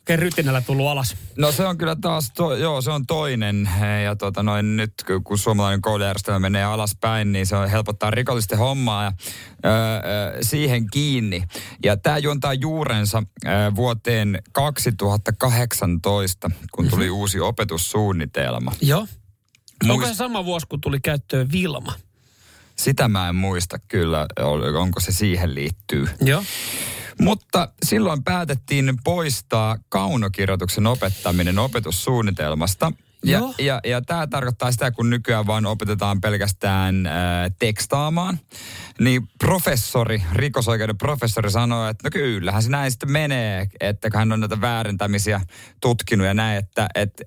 oikein rytinällä tullut alas. No se on kyllä taas, to, joo se on toinen. Ja tota noin, nyt kun- suomalainen koulujärjestelmä menee alaspäin, niin se on, helpottaa rikollisten hommaa ja öö, siihen kiinni. Ja tämä juontaa juurensa öö, vuoteen 2018, kun tuli Mhm. uusi opetussuunnitelma. Joo. Onko Muist- se sama vuosi, kun tuli käyttöön Vilma? Sitä mä en muista kyllä, onko se siihen liittyy. Joo. Mutta silloin päätettiin poistaa kaunokirjoituksen opettaminen opetussuunnitelmasta. Ja, Joo. ja, ja tämä tarkoittaa sitä, kun nykyään vaan opetetaan pelkästään äh, tekstaamaan. Niin professori, rikosoikeuden professori sanoi, että no kyllähän se näin sitten menee, että hän on näitä väärentämisiä tutkinut ja näin, että, että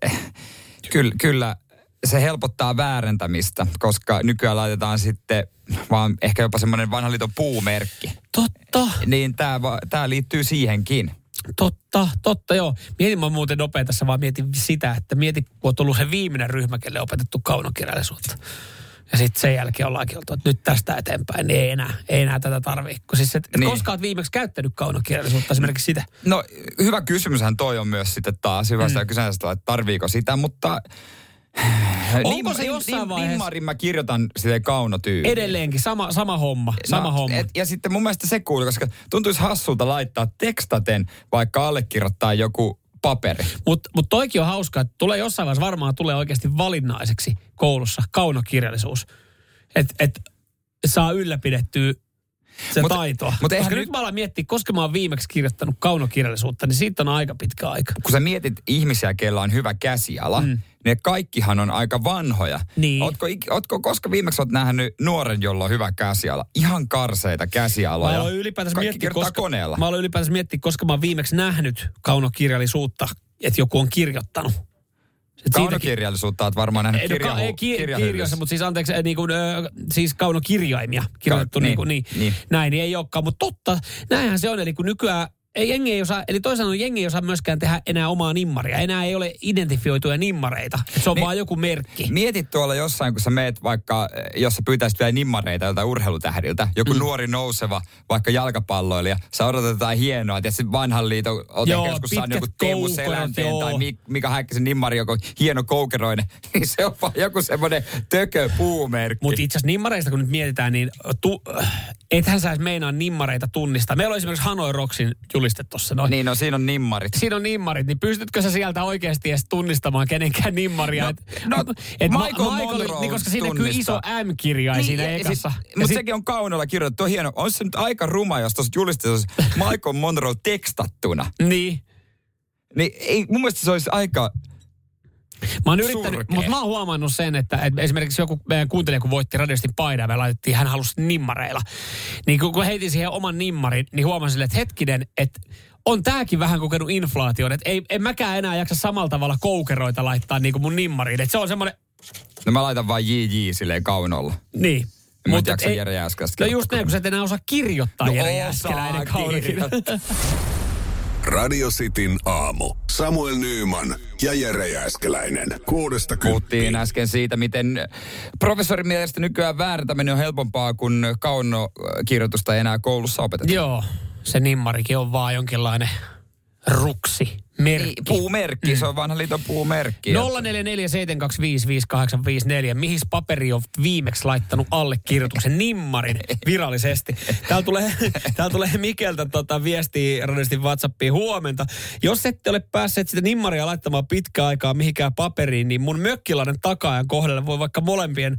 kyllä, kyllä se helpottaa väärentämistä, koska nykyään laitetaan sitten vaan ehkä jopa semmoinen vanhan liiton puumerkki. Totta, Niin tämä tää liittyy siihenkin. totta, totta joo. Mietin mä muuten nopea tässä vaan mietin sitä, että mieti, kun on tullut se viimeinen ryhmä, kelle on opetettu kaunokirjallisuutta. Ja sitten sen jälkeen ollaankin oltu, että nyt tästä eteenpäin, niin ei enää, ei enää tätä tarvii. Kun siis, et, et Niin. koska oot viimeksi käyttänyt kaunokirjallisuutta, esimerkiksi sitä. No hyvä kysymyshän toi on myös sitten taas. Hyvä sitä kysymystä, että tarviiko sitä, mutta... Onko se jossain vaiheessa- mä kirjoitan silleen kaunotyyliin. Edelleenkin sama, sama homma, sama no, homma. Et, ja sitten mun mielestä se kuuluu, koska tuntuisi hassulta laittaa tekstaten, vaikka allekirjoittaa joku paperi. Mutta mut toikin on hauskaa, että tulee jossain vaiheessa varmaan tulee oikeasti valinnaiseksi koulussa kaunokirjallisuus. Että et saa ylläpidettyä se Mut- taitoa. mut Koska nyt nyt- mä alan miettiä, koska mä oon viimeksi kirjoittanut kaunokirjallisuutta, niin siitä on aika pitkä aika. Kun sä mietit ihmisiä, kellä on hyvä käsiala, mm. ne kaikkihan on aika vanhoja. Niin. Ootko, ootko koska viimeksi oot nähnyt nuoren, jolla on hyvä käsiala? Ihan karseita Mä käsialoja. aloin ylipäätänsä Kaikki miettiä, koska, koneella. mä aloin ylipäätänsä miettiä, koska mä oon viimeksi nähnyt kaunokirjallisuutta, että joku on kirjoittanut. Kaunokirjallisuutta oot varmaan nähnyt Ei, no, ka- ki- kirjoissa, mutta siis anteeksi, äh, niin kuin, siis kaunokirjaimia kirjoitettu Ka- niin, kuin, niin, niin, niin. näin, niin ei olekaan. Mutta totta, näinhän se on, eli kun nykyään ei jengi ei osaa, eli toisaalta jengi ei osaa myöskään tehdä enää omaa nimmaria. Enää ei ole identifioituja nimmareita. Se on Niin. vaan joku merkki. Mietit tuolla jossain, kun sä meet vaikka, eh, jos sä pyytäisit vielä nimmareita joltain urheilutähdiltä, joku mm. nuori nouseva, vaikka jalkapalloilija, sä odotat jotain hienoa, että se vanhan liiton, saanut pitkät joku Teemu Selänteen tai Mik- Mika Häkkisen nimmari, joku hieno koukeroinen, *laughs* niin se on vaan joku semmoinen tökö puumerkki. Mutta itse asiassa nimmareista, kun nyt mietitään, niin tu, ethän sä edes meinaa nimmareita tunnistaa. Meillä on esimerkiksi Hanoi Rocksin juliste tuossa noin. Niin, no siinä on nimmarit. Siinä on nimmarit, niin pystytkö sä sieltä oikeasti edes tunnistamaan kenenkään nimmaria? No, Et- no, et Ma- Michael Michael, Monroe niin koska siinä näkyy iso. M-kirjain niin, siinä ja ekassa. Mutta sit- sekin on kaunolla kirjoitettu, on hieno. On se nyt aika ruma, jos tuossa julisteessa olisi Michael Monroe tekstattuna. Niin. Niin ei, mun mielestä se olisi aika... Mä oon yrittänyt, Surkea. mutta mä oon huomannut sen, että, että esimerkiksi joku meidän kuuntelija, kun voitti radiostin paidaa, me laitettiin, hän halusi nimmareilla. Niin kun, kun heitin siihen oman nimmarin, niin huomasin, että hetkinen, että on tääkin vähän kokenut inflaation, että ei, en mäkään enää jaksa samalla tavalla koukeroita laittaa niin kuin mun nimmariin. Että se on semmoinen, No mä laitan vaan JJ silleen kaunolla. niin. En et jaksa Jere Jääskeläistä No just näin, kun sä et enää osaa kirjoittaa No Jere kaunokirja. kirjoittaa. Radio Cityn aamu. Samuel Nyyman ja Jere Jääskeläinen. Kuudesta Puhuttiin äsken siitä, miten professorin mielestä nykyään väärtäminen on helpompaa, kun kaunokirjoitusta ei enää koulussa opeteta. Joo, se nimmarikin on vaan jonkinlainen ruksi, merkki. Niin, Puumerkki, se on vanha liiton puumerkki. 0447255854. Mihin paperi on viimeksi laittanut allekirjoituksen nimmarin virallisesti? Täällä tulee, *laughs* täällä tulee Mikeltä tota viestiä radistin WhatsAppiin huomenta. Jos ette ole päässeet sitä nimmaria laittamaan pitkään aikaa mihinkään paperiin, niin mun mökkilainen takaajan kohdalla voi vaikka molempien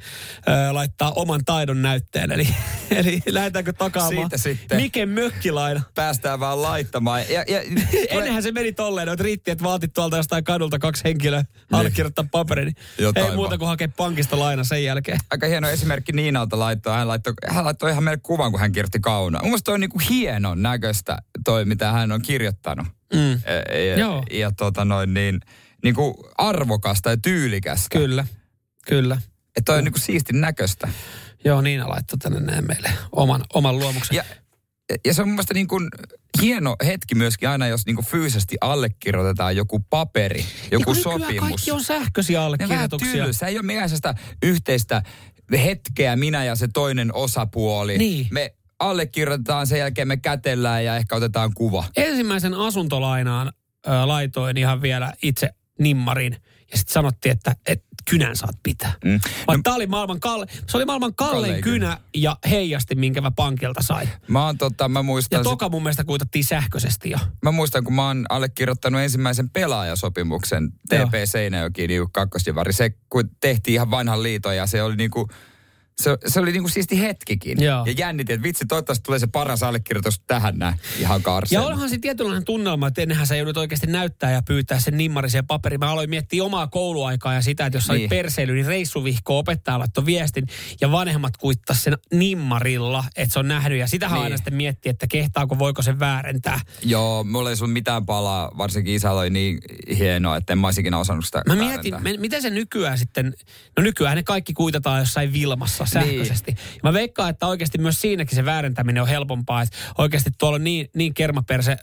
ö, laittaa oman taidon näytteen. Eli, *laughs* eli lähdetäänkö takaamaan Siitä sitten. Miken mökkilaina? Päästään vaan laittamaan. Ja, ja, *laughs* Ennenhän se meni tolleen, että riitti, että vaatit tuolta jostain kadulta kaksi henkilöä allekirjoittaa paperin. Niin Jotain ei muuta vaan. kuin hakea pankista laina sen jälkeen. aika hieno esimerkki Niinalta laittoi. Hän laittoi, hän laittoi ihan meille kuvan, kun hän kirjoitti kaunoa. Mun mielestä toi on niinku hienon näköistä toi, mitä hän on kirjoittanut. Mm. Ja, ja, Joo. ja tota noin niin, niinku arvokasta ja tyylikästä. Kyllä, kyllä. Että toi on niinku siistin näköistä. Joo, Niina laittoi tänne näin meille oman, oman luomuksen. Ja, ja se on mun mielestä niin kuin hieno hetki myöskin aina, jos niin kuin fyysisesti allekirjoitetaan joku paperi, joku ja nykyään sopimus. kaikki on sähköisiä allekirjoituksia. tylsä. Ei ole mikään yhteistä hetkeä, minä ja se toinen osapuoli. Niin. Me allekirjoitetaan, sen jälkeen me kätellään ja ehkä otetaan kuva. Ensimmäisen asuntolainaan ö, laitoin ihan vielä itse nimmarin. Ja sitten sanottiin, että et, kynän saat pitää. Mm. Tää oli maailman kalle, se oli maailman kallein Kallein kynä ja heijasti, minkä mä pankilta sain. Mä, oon, tota, mä, Ja muistan, sit, toka mun mielestä kuitattiin sähköisesti jo. mä muistan, kun mä oon allekirjoittanut ensimmäisen pelaajasopimuksen. TP Seinäjoki niin kakkosdivari. Se kun tehtiin ihan vanhan liiton ja se oli niinku, se, se oli niinku siisti hetkikin. Joo. Ja jännitin, että vitsi, toivottavasti tulee se paras allekirjoitus tähän näin. Ihan karseen. Ja onhan se tietynlainen tunnelma, että ennenhän sä joudut oikeasti näyttää ja pyytää sen nimmarisen paperi. Mä aloin miettiä omaa kouluaikaa ja sitä, että jos niin. Niin. oli perseily, niin reissuvihko opettaja laittoi viestin ja vanhemmat kuittas sen nimmarilla, että se on nähnyt. Ja sitähän Niin. aina sitten miettii, että kehtaako, voiko se väärentää. Joo, mulla ei sun mitään palaa, varsinkin isällä oli niin hienoa, että en mä osannut sitä Mä väärentää. mietin, me, miten se nykyään sitten, no nykyään ne kaikki kuitataan jossain Vilmassa sähköisesti. Niin. Mä veikkaan, että oikeasti myös siinäkin se väärentäminen on helpompaa. Että oikeasti tuolla on niin, niin kermaperse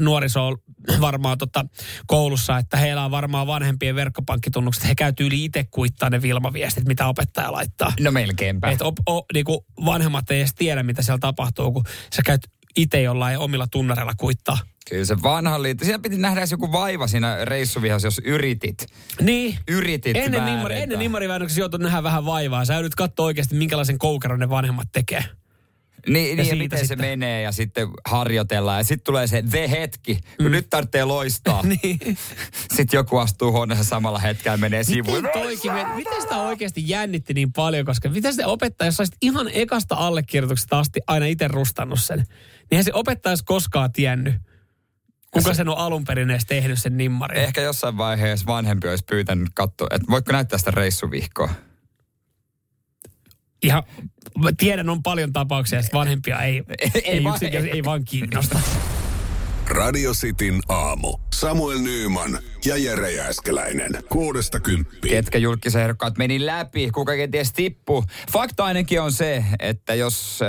nuoriso on varmaan tota koulussa, että heillä on varmaan vanhempien verkkopankkitunnukset. He käy yli itse kuittaa ne Vilma-viestit, mitä opettaja laittaa. No melkeinpä. Että op, o, niinku vanhemmat ei edes tiedä, mitä siellä tapahtuu, kun sä käyt itse jollain omilla tunnareilla kuittaa. Kyllä se vanha liitto. Siinä piti nähdä joku vaiva siinä reissuvihassa, jos yritit. Niin. Yritit Ennen, nimmari, ennen nimmariväännöksessä joutui nähdä vähän vaivaa. Sä joudut katsoa oikeasti, minkälaisen koukeron ne vanhemmat tekee. Niin, niin ja siitä miten se sitten. menee ja sitten harjoitellaan. Ja sitten tulee se the hetki, kun mm. nyt tarvitsee loistaa. *laughs* niin. Sitten joku astuu huoneessa samalla hetkellä ja menee sivuun. Miten, toikin, miten sitä oikeasti jännitti niin paljon, koska miten se opettaja, jos saisit ihan ekasta allekirjoituksesta asti aina itse rustannut sen, niin se opettaja olisi koskaan tiennyt, kuka sen on alun perin edes tehnyt sen nimmarin. Ehkä jossain vaiheessa vanhempi olisi pyytänyt katsoa, että voitko näyttää sitä reissuvihkoa. Ihan, tiedän, on paljon tapauksia, että vanhempia ei, ei, ei, vaan- yksinkertaisesti- ei vaan kiinnosta. Radio Cityn aamu. Samuel Nyyman ja Jere Jääskeläinen. Kuudesta kymppiin. Ketkä julkisen ehdokkaat meni läpi, kuka kenties tippuu. Fakta ainakin on se, että jos äh,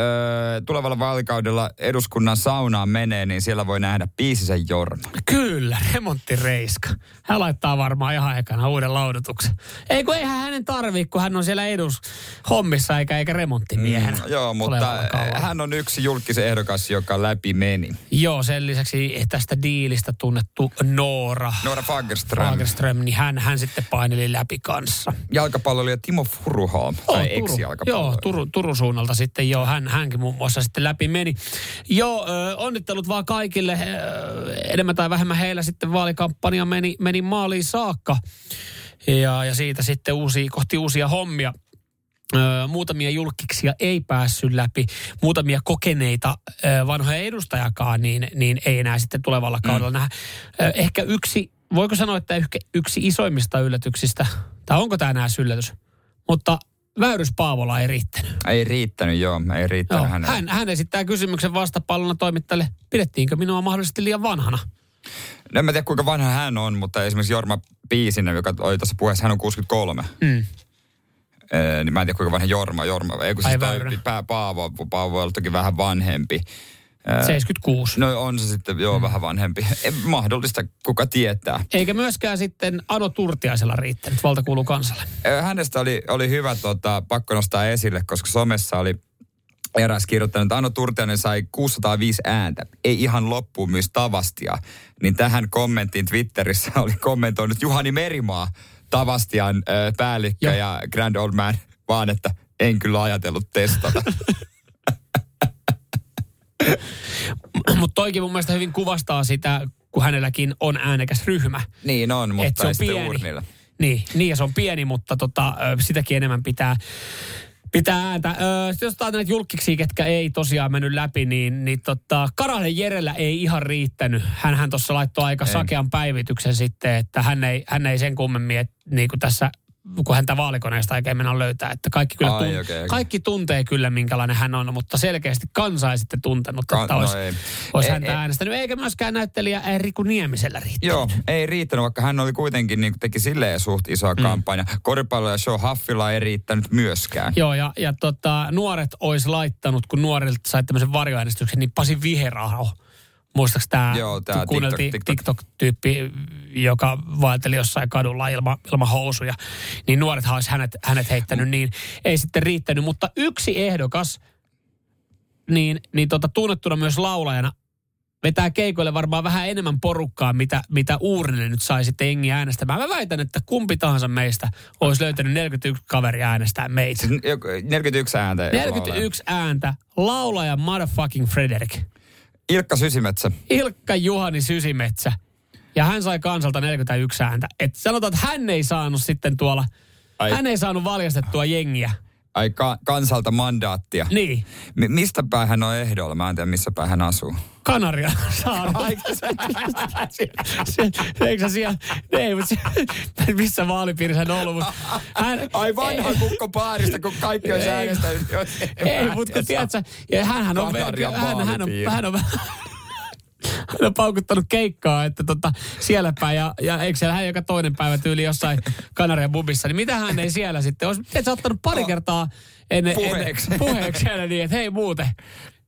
tulevalla vaalikaudella eduskunnan saunaan menee, niin siellä voi nähdä Piisisen Jorma. Kyllä, remonttireiska. Hän laittaa varmaan ihan ekana uuden laudotuksen. Ei kun eihän hänen tarvii, kun hän on siellä edus hommissa eikä, eikä remonttimiehenä. Mm, joo, mutta hän on yksi julkisen ehdokas, joka läpi meni. Joo, sen lisäksi tästä diilistä tunnettu Noora Noora Fagerström. Fagerström, niin hän, hän sitten paineli läpi kanssa. Jalkapalloilija Timo Furuholm, tai Turu, joo, Turu, Turun suunnalta sitten joo, hän, hänkin muun muassa sitten läpi meni. Joo, ö, onnittelut vaan kaikille, ö, enemmän tai vähemmän heillä sitten vaalikampanja meni, meni maaliin saakka. Ja, ja siitä sitten uusia, kohti uusia hommia. Muutamia julkiksia ei päässyt läpi, muutamia kokeneita ö, vanhoja edustajakaan, niin, niin ei enää sitten tulevalla kaudella mm. nähdä. Ehkä yksi voiko sanoa, että ehkä yksi isoimmista yllätyksistä, tai onko tämä enää yllätys, mutta Väyrys Paavola ei riittänyt. Ei riittänyt, joo. Ei riittänyt Joo, hänelle. hän, hän esittää kysymyksen vastapallona toimittajalle, pidettiinkö minua mahdollisesti liian vanhana? No, en mä tiedä kuinka vanha hän on, mutta esimerkiksi Jorma Piisinen, joka oli tuossa puheessa, hän on 63. Mm. Ee, niin mä en tiedä kuinka vanha Jorma, Jorma, ei kun siis toi pää, Paavo, Paavo toki vähän vanhempi. Ee, 76. No on se sitten, joo, vähän vanhempi. *laughs* Ei, mahdollista, kuka tietää. Eikä myöskään sitten Ano Turtiaisella riittänyt, valta kuuluu kansalle. Hänestä oli, oli hyvä tota, pakko nostaa esille, koska somessa oli eräs kirjoittanut, että Anno Turtiainen sai 605 ääntä. Ei ihan loppuun myös Tavastia. Niin tähän kommenttiin Twitterissä *laughs* oli kommentoinut Juhani Merimaa, Tavastian ö, päällikkö Joo. ja Grand Old Man, vaan että en kyllä ajatellut testata. *laughs* Mutta toikin mun mielestä hyvin kuvastaa sitä, kun hänelläkin on äänekäs ryhmä. niin on, Et mutta se on pieni. Niin, niin ja se on pieni, mutta tota, sitäkin enemmän pitää, pitää ääntä. Ö, Sitten jos otetaan näitä julkiksi, ketkä ei tosiaan mennyt läpi, niin, niin tota, Karahden Jerellä ei ihan riittänyt. Hänhän tuossa laittoi aika Ei. sakean päivityksen sitten, että hän ei, hän ei sen kummemmin, että niin kuin tässä kun häntä vaalikoneesta oikein mennä löytää. Että kaikki, kyllä Ai, tun- okei, okei. kaikki tuntee kyllä, minkälainen hän on, mutta selkeästi kansa ei sitten tuntenut, Ka- että no olisi, ei. olisi Ei, häntä ei. äänestänyt. Eikä myöskään näyttelijä Riku Niemisellä riittänyt. Joo, ei riittänyt, vaikka hän oli kuitenkin, niin teki silleen suht isoa mm. kampanja. Koripallo ja show Haffilla ei riittänyt myöskään. Joo, ja, ja tota, nuoret olisi laittanut, kun nuorilta sai tämmöisen varjoäänestyksen, niin Pasi Viheraho. Muistaaks tämä, Joo, tää kuunneltiin TikTok- TikTok. TikTok-tyyppi, joka vaelteli jossain kadulla ilma, ilman housuja, niin nuorethan olisi hänet, hänet heittänyt, niin ei sitten riittänyt. Mutta yksi ehdokas, niin, niin tota, tunnettuna myös laulajana, vetää keikoille varmaan vähän enemmän porukkaa, mitä, mitä Uurninen nyt sai sitten jengi äänestämään. Mä väitän, että kumpi tahansa meistä olisi löytänyt 41 kaveria äänestää meitä. Siis joku- 41 ääntä. joku laulaja. 41 ääntä, laulaja motherfucking Frederick. Ilkka Sysimetsä. Ilkka Juhani Sysimetsä. Ja hän sai kansalta 41 ääntä. Et sanotaan, että hän ei saanut sitten tuolla, Ai. hän ei saanut valjastettua jengiä. Ai ka- kansalta mandaattia. Niin, Mi- mistä päin hän on ehdolla? Mä en tiedä, missä päin hän asuu. Kanaria se, eikö sä siellä, ei, mutta se, missä vaalipiirissä on ollut, mutta hän, Ai vanha kukko paarista, kun kaikki on Ei. äänestänyt. Ei, mutta kun tiedätkö, ja hänhän on, hän, hän on, hän on, hän on paukuttanut keikkaa, että tota, siellä päin, ja, ja eikö siellä hän joka toinen päivä tyyli jossain Kanarian bubissa, niin mitä hän ei siellä sitten, olisi et sä ottanut pari kertaa ennen, Puheeksi. ennen, puheeksi *laughs* siellä niin, että hei muuten,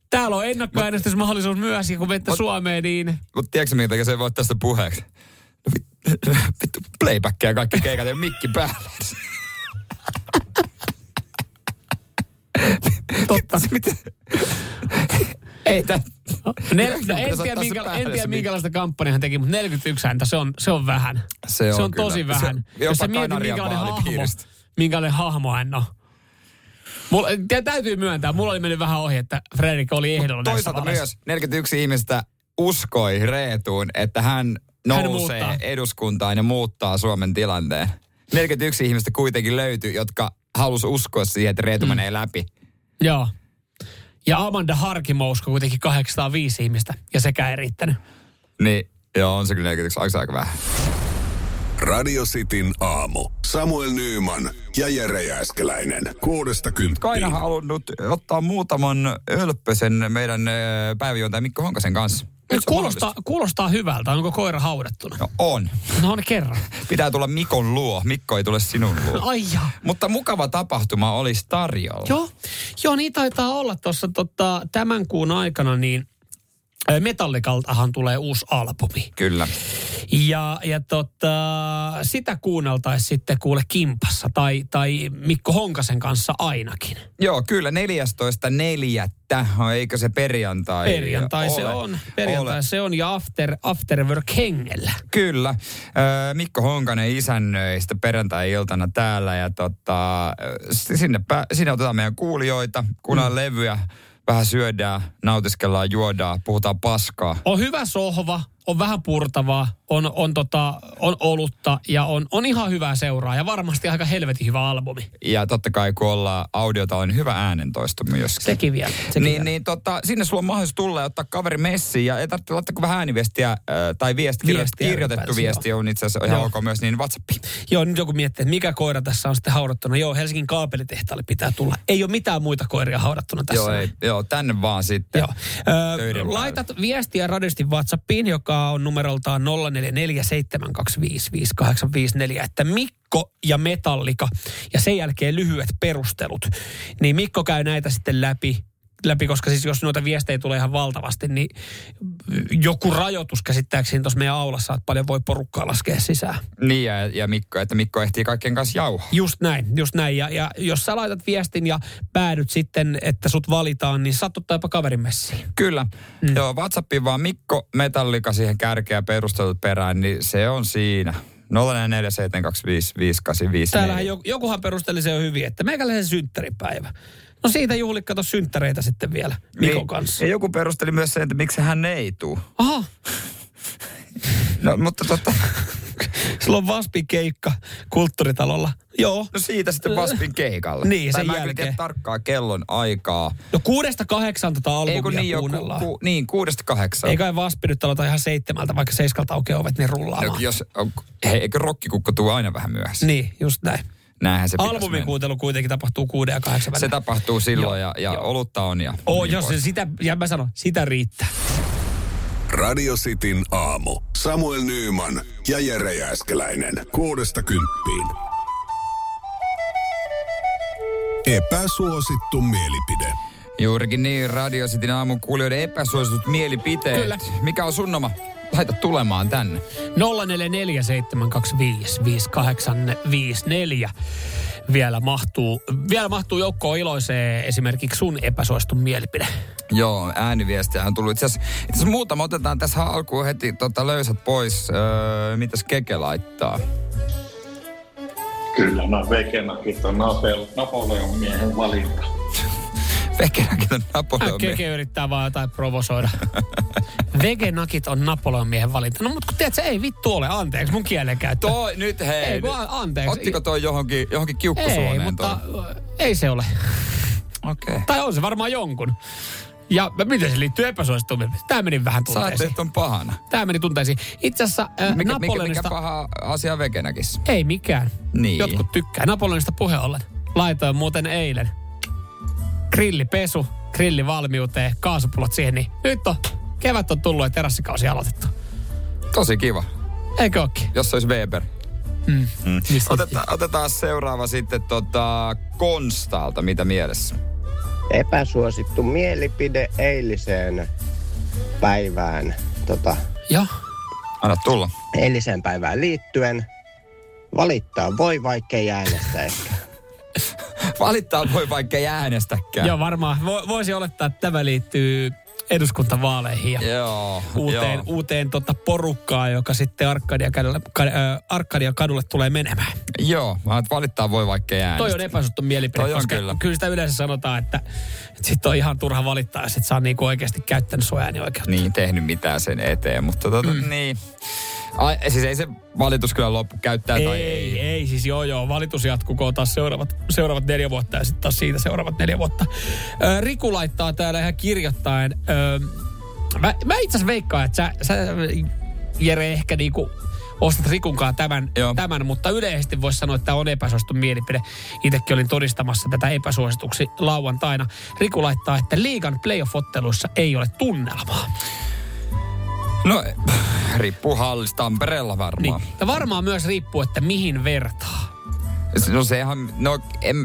täällä on ennakkoäänestysmahdollisuus myös, ja kun menette Suomeen, niin Mutta tiedätkö minkä takia se voi tästä puheeksi? No vit- *laughs* vittu, playbackia kaikki keikat ja mikki päälle. totta. *laughs* Ei. Nel, no, en, tiedä, se minkä, en se tiedä minkälaista kampanjaa hän teki, mutta 41 ääntä, se on, se on vähän. Se on se on kyllä. tosi Se- vähän. jopa Jos sä mietit, minkälainen hahmo, minkälainen hahmo hän on. Mulla, tä- täytyy myöntää, mulla oli mennyt vähän ohi, että Fredrik oli ehdolla näissä Toisaalta myös 41 ihmistä uskoi Reetuun, että hän nousee muuttaa. eduskuntaan ja muuttaa Suomen tilanteen. 41 ihmistä kuitenkin löytyi, jotka halusi uskoa siihen, että Reetu mm. menee läpi. Joo. Ja Amanda Harkimo uskoi kuitenkin 805 ihmistä, ja sekään ei riittänyt. Niin, joo, on se kyllä 41, aika, aika vähän. Radio Cityn aamu. Samuel Nyyman ja Jere Jääskeläinen. Kuudesta kymppiin. Kaina halunnut ottaa muutaman ölppösen meidän äh, päiväjuontaja Mikko Honkasen kanssa. Nyt Kuulostaa, kuulostaa hyvältä. Onko koira haudattuna? No on. No on kerran. *laughs* Pitää tulla Mikon luo. Mikko ei tule sinun luo. *laughs* Ai jaa. Mutta mukava tapahtuma olisi tarjolla. Joo, joo niin taitaa olla tuossa tota, tämän kuun aikana, niin ö, Metallikaltahan tulee uusi albumi. Kyllä. Ja, ja tota, sitä kuunneltaisiin sitten kuule kimpassa tai, tai Mikko Honkasen kanssa ainakin. Joo, kyllä 14.4. Eikö se perjantai? Perjantai se ole? on. Perjantai Ole. se on ja after, afterwork hengellä. Kyllä. Mikko Honkanen isännöi sitä perjantai-iltana täällä ja tota, sinne, pä- sinne otetaan meidän kuulijoita, kuunnellaan mm. levyjä, vähän syödään, nautiskellaan, juodaan, puhutaan paskaa. On hyvä sohva, on vähän purtavaa, on, on, tota, on olutta ja on, on ihan hyvää seuraa ja varmasti aika helvetin hyvä albumi. Ja totta kai kun ollaan audiota, on hyvä äänentoisto myöskin. Sekin vielä. Sekin niin, vielä. niin tota, sinne sulla on mahdollisuus tulla ja ottaa kaveri messiin ja ei tarvitse laittaa kuin vähän ääniviestiä äh, tai viesti, Viestiä kirjoitettu viesti on itse asiassa ihan Joo. ok myös, niin WhatsAppiin. Joo, nyt joku miettii, että mikä koira tässä on sitten haudattuna. Joo, Helsingin kaapelitehtaalle pitää tulla. Ei ole mitään muita koiria haudattuna tässä. Joo, ei, joo, tänne vaan sitten. Joo. Ö, laitat viestiä radistin WhatsAppiin, joka on numeroltaan 0447255854, että Mikko ja Metallika ja sen jälkeen lyhyet perustelut. Niin Mikko käy näitä sitten läpi läpi, koska siis jos noita viestejä tulee ihan valtavasti, niin joku rajoitus käsittääkseni tuossa meidän aulassa, että paljon voi porukkaa laskea sisään. Niin ja, ja Mikko, että Mikko ehtii kaikkien kanssa jauhaa. Just näin, just näin. Ja, ja jos sä laitat viestin ja päädyt sitten, että sut valitaan, niin saat ottaa jopa kaverin messiin. Kyllä. Mm. Joo, WhatsAppiin vaan Mikko Metallika siihen kärkeä perustelut perään, niin se on siinä. 0447255854. Täällähän joku, jokuhan perusteli se jo hyvin, että meikäläisen synttäripäivä. No siitä juhli kato synttäreitä sitten vielä Mikon Niin, kanssa. Ja joku perusteli myös sen, että miksi hän ei tuu. Aha, *laughs* No, mutta tota, *laughs* sulla on Vaspin keikka kulttuuritalolla. Joo. no siitä sitten Vaspin keikalla. Niin, tai sen mä kyllä jälkeen. tiedä tarkkaa kellon aikaa. No kuudesta kahdeksan tota albumia Ei kun niin, jo, ku, kuunnellaan. ku, niin kuudesta kahdeksan. Ei kai Vaspi nyt aloita ihan seitsemältä, vaikka seiskalta aukeaa ovet, niin rullaamaan. No, jos, hei, eikö rokkikukko tuu aina vähän myöhässä? Niin, just näin. Näinhän se pitäisi Albumin mennä. kuuntelu kuitenkin tapahtuu kuuden ja kahdeksan Se välillä. tapahtuu silloin Joo, ja, ja joo. olutta on ja... Oh, niin jos se sitä, ja mä sanon, sitä riittää. Radio Cityn aamu. Samuel Nyyman ja Jere Jääskeläinen. Kuudesta kymppiin. Epäsuosittu mielipide. Juurikin niin, Radio Cityn aamun kuulijoiden epäsuositut mielipiteet. Kyllä. Mikä on sun oma? Laita tulemaan tänne. 0447255854 vielä mahtuu, vielä mahtuu joukkoon iloiseen esimerkiksi sun epäsuostun mielipide. Joo, ääniviestiä on tullut. Itse asiassa, muutama otetaan tässä alkuun heti tota, löysät pois. Öö, mitäs Keke laittaa? Kyllä nämä vegenakit on Napel- Napoleon miehen valinta. *laughs* Vekenäkin on Napoleon. Keke yrittää vaan jotain provosoida. *laughs* Vegenakit on Napoleon miehen valinta. No mutta kun tiedät, se ei vittu ole. Anteeksi mun kielenkäyttö. Toi, nyt hei. Ei, kun anteeksi. Ottiko toi johonkin, johonkin ei, kiukkusuoneen mutta toi? ei se ole. Okei. Okay. Tai on se varmaan jonkun. Ja miten se liittyy epäsuosittuun mielipiteeseen? Tämä meni vähän Sä tunteisiin. ajattelit, on pahana. Tämä meni tunteisiin. Itse asiassa äh, Mikä, mikä, Napoleonista... mikä paha asia Vekenäkissä? Ei mikään. Niin. Jotkut tykkää. Napoleonista puhe ollen. Laitoin muuten eilen. Grillipesu, grilli valmiuteen, kaasupullot siihen, niin nyt on, kevät on tullut ja terassikausi aloitettu. Tosi kiva, Eikö ookin? jos se olisi Weber. Mm. Mm. Mistä- Oteta, otetaan seuraava sitten tota Konstalta, mitä mielessä? epäsuosittu mielipide eiliseen päivään, tota, Joo. Anna tulla. eiliseen päivään liittyen. Valittaa voi, vaikkei äänestä ehkä. *laughs* Valittaa voi vaikka ei äänestäkään. Joo, varmaan. Vo, voisi olettaa, että tämä liittyy eduskuntavaaleihin ja Joo. uuteen, joo. uuteen tota porukkaan, joka sitten Arkadia kadulle, ka, äh, Arkadia kadulle tulee menemään. Joo, että valittaa voi vaikka äänestä. Toi on epäsuosittu mielipide, Toi on koska kyllä. kyllä. sitä yleensä sanotaan, että, että sit on ihan turha valittaa, jos et saa niinku oikeasti käyttänyt sun äänioikeutta. Niin, tehnyt mitään sen eteen, mutta tota, mm. niin. Ai, siis ei se valitus kyllä loppu käyttää Ei, tai ei, ei. ei, siis joo joo, valitus jatkukoon taas seuraavat, seuraavat neljä vuotta ja sitten taas siitä seuraavat neljä vuotta. Ö, Riku laittaa täällä ihan kirjoittaen, ö, mä, mä itse asiassa veikkaan, että sä, sä Jere ehkä niinku ostat Rikunkaan tämän, Joo. tämän, mutta yleisesti voisi sanoa, että tämä on epäsuosittu mielipide. Itsekin olin todistamassa tätä epäsuosituksi lauantaina. Riku laittaa, että liigan playoff-otteluissa ei ole tunnelmaa. No, *laughs* riippuu hallista Tampereella varmaan. Niin. Ja varmaan myös riippuu, että mihin vertaa. No sehän, no en,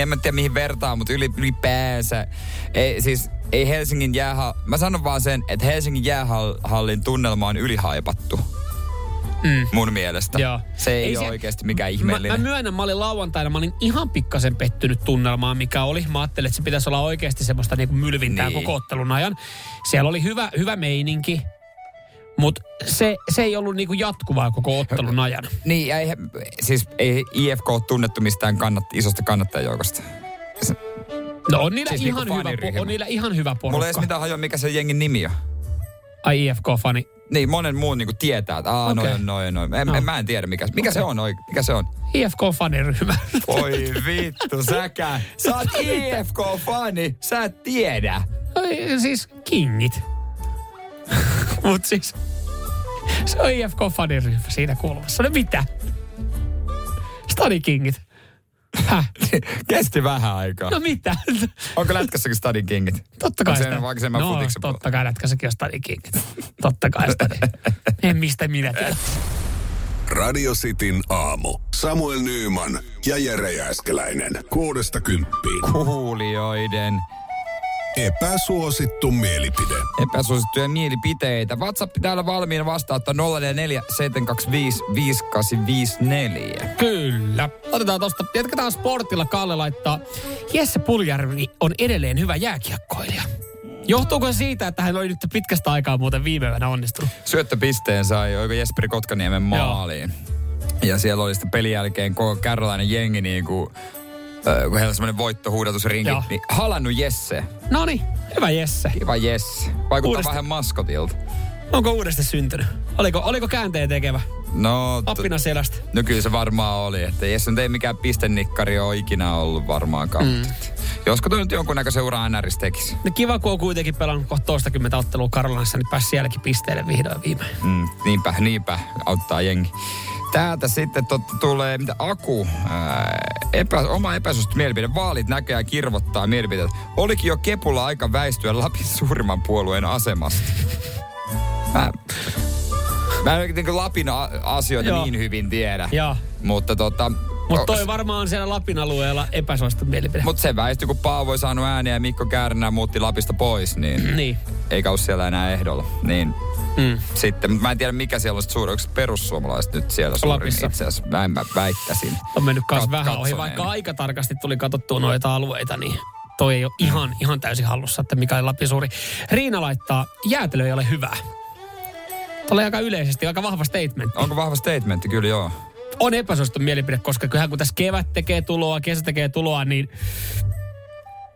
en mä tiedä mihin vertaa, mutta yli, ylipäänsä. Ei, siis ei Helsingin jäähall... Mä sanon vaan sen, että Helsingin jäähallin tunnelma on ylihaipattu. Mm. Mun mielestä. Joo. Se ei, Ei ei se- ole oikeasti mikään Mä, ihmeellinen. mä myönnän, mä olin lauantaina, mä olin ihan pikkasen pettynyt tunnelmaan, mikä oli. Mä ajattelin, että se pitäisi olla oikeasti semmoista niinku mylvintää Niin. koko ottelun ajan. Siellä oli hyvä, hyvä meininki, mutta se, se ei ollut niinku jatkuvaa koko ottelun ajan. Niin, ja ei, siis ei IFK ole tunnettu mistään kannat, isosta kannattajajoukosta. No on niillä, Siis ihan, niinku hyvä, on niillä ihan hyvä Mulla ei edes porukka. mitään hajoa, mikä se jengin nimi on. Ai IFK-fani. niin monen muun niin kuin tietää, että aah, Okei. noin noin noin. En, No. mä en tiedä, mikä, mikä se on. oi- Mikä se on? IFK-faniryhmä. *laughs* Oi vittu, säkään. Sä oot IFK-fani, sä et tiedä. Oi, siis kingit. Mut siis, se on IFK-faniryhmä siinä kulmassa. No mitä? Stadi kingit. Häh? Kesti vähän aikaa. No mitä? Onko lätkässäkin Stadin kingit? Totta kai Onko se sitä. vaikka enemmän no, futiksen totta kai lätkässäkin on Stadi kingit. Totta kai Stadi. En mistä minä tiedän. Radio Cityn aamu. Samuel Nyyman ja Jere Jääskeläinen. Kuudesta kymppiin. Kuulijoiden Epäsuosittu mielipide. epäsuosittuja mielipiteitä. WhatsApp täällä valmiina vastaattaa 044 725 5854. Kyllä. Otetaan tosta, jatketaan sportilla. Kalle laittaa, Jesse Puljärvi on edelleen hyvä jääkiekkoilija. Johtuuko se siitä, että hän oli nyt pitkästä aikaa muuten viime yönä onnistunut? Syöttöpisteen sai, oiko Jesperi Kotkaniemen maaliin. Ja siellä oli sitten pelin jälkeen koko kärläinen jengi niin kuin, kun heillä oli semmoinen voittohuudatusrinki, Joo. niin halannut Jesse. No niin, hyvä Jesse. Kiva Jesse. Vaikuttaa Uudesta- vähän maskotilta. Onko uudesti syntynyt? Oliko, oliko käänteen tekevä? No, Appina selästä. no kyllä se varmaan oli, että Jesse nyt ei mikään pistennikkari ole ikinä ollut varmaankaan. Mm. Josko toi nyt jonkunnäköisen uran NRS tekisi. No kiva, kun on kuitenkin pelannut kohta toistakymmentä ottelua Karolanissa, niin pääsi sielläkin pisteelle vihdoin viimein. Mm, niinpä, niinpä, auttaa jengi. Täältä sitten totta tulee, mitä Aku, ää, epä, oma epäsuosittu mielipide. Vaalit näköjään kirvottaa mielipiteet. Olikin jo Kepulla aika väistyä Lapin suurimman puolueen asemasta. Mä, mä en niin Lapin asioita Joo. niin hyvin tiedä. Joo. Mutta tota... Mutta toi varmaan on siellä Lapin alueella epäsuosittu mielipide. Mut se väistyi, kun Paavo ei saanut ääniä ja Mikko Kärnä muutti Lapista pois, niin Niin. eikä ole siellä enää ehdolla. Niin Mm. sitten, mutta mä en tiedä mikä siellä on suuri, onko se perussuomalaiset nyt siellä suurin Lapissa. itse asiassa. Näin mä väittäisin. On mennyt kans Kat- vähän ohi, katsoneeni. vaikka aika tarkasti tuli katsottua noita alueita, niin toi ei ole ihan, ihan täysin hallussa, että mikä on Lapin suuri. Riina laittaa, jäätelö ei ole hyvää. Tulee aika yleisesti, aika vahva statement. Onko vahva statementti? Kyllä joo. On epäsuosittu mielipide, koska kyllähän kun tässä kevät tekee tuloa, kesä tekee tuloa, niin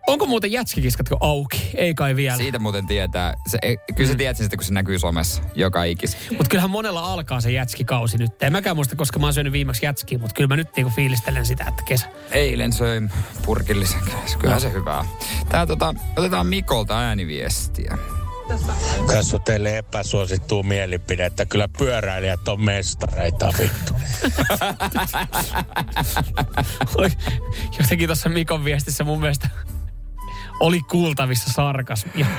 onko muuten jätskikiskatko auki? Ei kai vielä. Siitä muuten tietää. Se, ei- kyllä sä tiedät sen sitten, kun se näkyy somessa joka ikis. Mutta kyllähän monella alkaa se jätskikausi nyt. En mäkään muista, koska mä oon syönyt viimeksi jätskiä, mutta kyllä mä nyt niinku fiilistelen sitä, että kesä. Eilen söin purkillisen. Kyllähän se hyvää. Tää tota, otetaan Mikolta ääniviestiä. On teille epäsuosittua mielipidettä. Kyllä pyöräilijät on mestareita vittu. *laughs* Jotenkin tuossa Mikon viestissä mun mielestä oli kuultavissa sarkasmia. *laughs*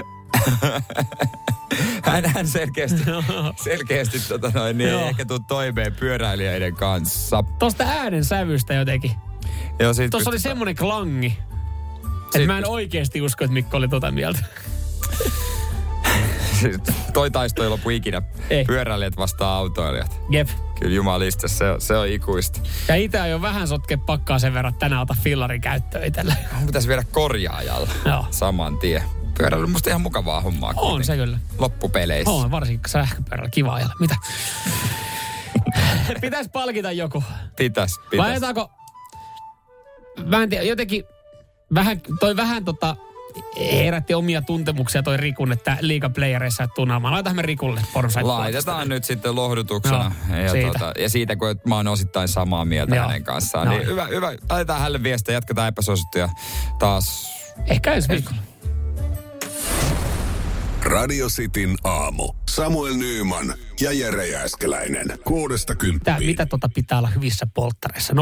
Hän, hän selkeästi, *laughs* selkeästi tota noin, niin ei ehkä tuu toimeen pyöräilijöiden kanssa. Tuosta äänen sävystä jotenkin. Joo, Tuossa oli semmoinen klangi. Että mä en oikeasti usko, että Mikko oli tota mieltä. *laughs* Toi taisto ei lopu ikinä. Ei. Pyöräilijät vastaa autoilijat. Jep. Kyllä jumalista, se, se on ikuista. Ja itse jo vähän sotke pakkaa sen verran, että tänään ota fillarin käyttöön itselle. Pitäisi viedä korjaajalla Joo. saman tien. Pyöräily on musta ihan mukavaa hommaa. On kuitenkin. se kyllä. Loppupeleissä. On, varsinkin sähköpyörällä kiva ajalla. Mitä? *laughs* Pitäisi palkita joku. Pitäis, Vai pitäis. ajetaanko... Mä en tiedä, jotenkin vähän, toi vähän tota, herätti omia tuntemuksia toi Rikun, että liigaplayereissa et tunnaamaan. Laitahan me Rikulle porsaita. Laitetaan nyt sitten lohdutuksena. Joo, ja, siitä. Tota, ja siitä, kun mä oon osittain samaa mieltä Joo. hänen kanssaan. No Niin niin. hyvä, hyvä. Laitetaan hänelle viestiä, jatketaan epäsuosittuja taas. Ehkä ensi viikolla. Radio Cityn aamu. Samuel Nyyman ja Jere Jääskeläinen. Kuudesta Tää, kymppiin. mitä tota pitää olla hyvissä polttareissa? 0447255854.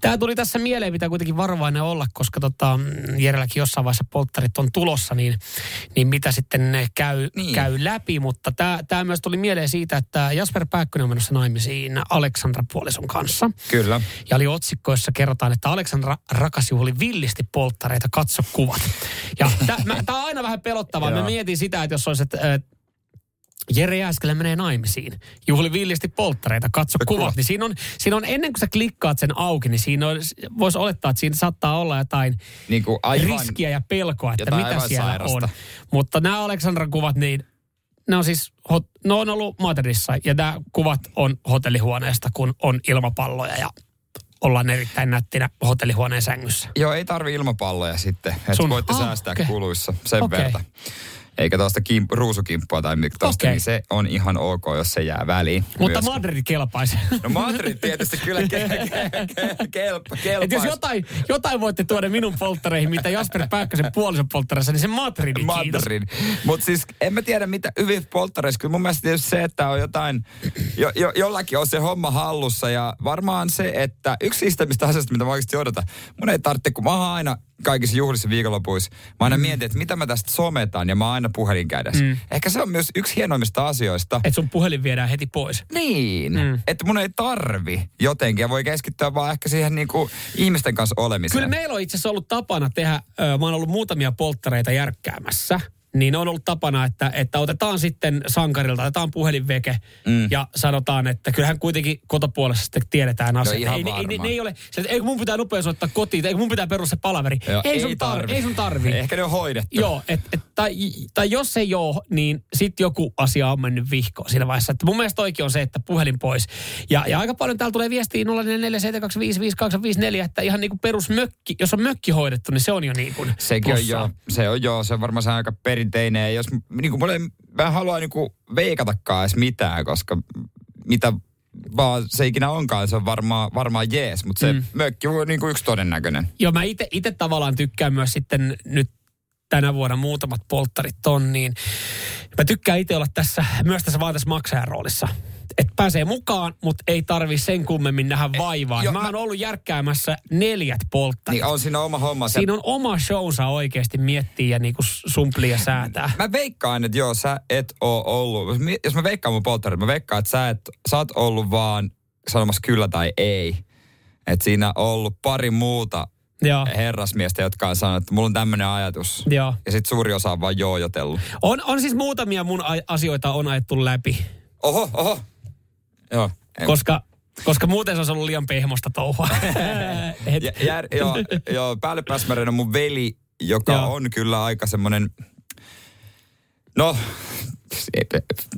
Tämä tuli tässä mieleen, pitää kuitenkin varovainen olla, koska tota, Jerelläkin jossain vaiheessa polttarit on tulossa, niin, niin mitä sitten ne käy, Niin. käy läpi. Mutta tämä myös tuli mieleen siitä, että Jasper Pääkkönen on menossa naimisiin Aleksandra puolison kanssa. Kyllä. Ja oli otsikko, jossa kerrotaan, että Aleksandra rakas juhli villisti polttareita, katso kuvat. Ja tämä on aina vähän pelottavaa. Mä mietin sitä, että jos olisi, että äh, Jere Jääskelä menee naimisiin. Juhli villisti polttareita, katso kuvat. Niin siinä on, siinä on, ennen kuin sä klikkaat sen auki, niin siinä on, voisi olettaa, että siinä saattaa olla jotain Niin kuin aivan, riskiä ja pelkoa, että mitä siellä sairasta. on. Mutta nämä Aleksandran kuvat, niin ne on siis, hot, ne on ollut Madridissa ja nämä kuvat on hotellihuoneesta, kun on ilmapalloja ja ollaan erittäin nättinä hotellihuoneen sängyssä. Joo, ei tarvi ilmapalloja sitten. Että voitte Ah, säästää okei. kuluissa sen Okei. verran. Eikä tuosta kimp, ruusukimppua tai mikä tosta, Okei. niin se on ihan ok, jos se jää väliin. Mutta myöskin. Madrid kelpaisi. No Madrid tietysti kyllä ke, ke, ke, kelpa, kelpaisi. Et jos jotain, jotain voitte tuoda minun polttareihin, mitä Jasper Pääkkösen puolison polttareissa, niin se Madrid. Madrid. Mutta siis en mä tiedä, mitä hyvin polttareissa. Kyllä mun mielestä tietysti se, että on jotain, jo, jo, jollakin on se homma hallussa. Ja varmaan se, että yksi niistä asioista, mitä mä oikeasti odotan. Mun ei tarvitse, kun mä oon aina kaikissa juhlissa viikonlopuissa. Mä aina mm. mietin, että mitä mä tästä sometan ja mä oon aina puhelin kädessä. Mm. Ehkä se on myös yksi hienoimmista asioista. Että sun puhelin viedään heti pois. Niin, mm. että mun ei tarvi jotenkin ja voi keskittyä vaan ehkä siihen niinku ihmisten kanssa olemiseen. Kyllä meillä on itse asiassa ollut tapana tehdä, ö, mä oon ollut muutamia polttareita järkkäämässä. Niin on ollut tapana, että, että otetaan sitten sankarilta, otetaan puhelinveke mm. ja sanotaan, että kyllähän kuitenkin kotopuolessa sitten tiedetään asiat. ihan ei, ne- ei, ne- ne ei ole, se, että ei mun pitää nopea soittaa kotiin, ei mun pitää perustaa se palaveri. Joo, ei, sun tarvi. ei sun tarvi. Ehkä ne on hoidettu. Joo, et, et, tai, tai jos ei ole, niin sitten joku asia on mennyt vihkoon siinä vaiheessa. Että mun mielestä oikein on se, että puhelin pois. Ja, ja aika paljon täällä tulee viestiä 0447255854, että ihan niin kuin perusmökki, jos on mökki hoidettu, niin se on jo niin kuin Sekin on jo, se on joo, se on varmaan se aika perinteinen. Ja Jos, niin kuin, mä en halua niin kuin, veikatakaan edes mitään, koska mitä vaan se ikinä onkaan, se on varmaan, varmaan jees, mutta se mm. mökki on niin kuin yksi todennäköinen. Joo, mä itse tavallaan tykkään myös sitten nyt tänä vuonna muutamat polttarit on, niin mä tykkään itse olla tässä, myös tässä vaan tässä maksajan roolissa. Että pääsee mukaan, mutta ei tarvi sen kummemmin nähdä vaivaa. jo, mä, mä- oon ollut järkkäämässä neljät polttarit. Niin on siinä oma homma. Siinä on oma showsa oikeasti miettiä ja niinku sumplia ja säätää. Mä veikkaan, että joo, sä et oo ollut, jos mä veikkaan mun polttarit, mä veikkaan, että sä, et, sä oot ollut vaan sanomassa kyllä tai ei. Että siinä on ollut pari muuta Joo. herrasmiestä, jotka on sanonut, että mulla on tämmöinen ajatus. Joo. Ja sitten suuri osa on vaan joojotellut. On, on siis muutamia mun asioita on ajettu läpi, Oho, oho. Joo. En- koska, koska muuten se olisi ollut liian pehmosta touhua. *laughs* Ja, jär, joo, joo, päälle pääsmärinen on mun veli, joka Joo. on kyllä aika semmoinen, no,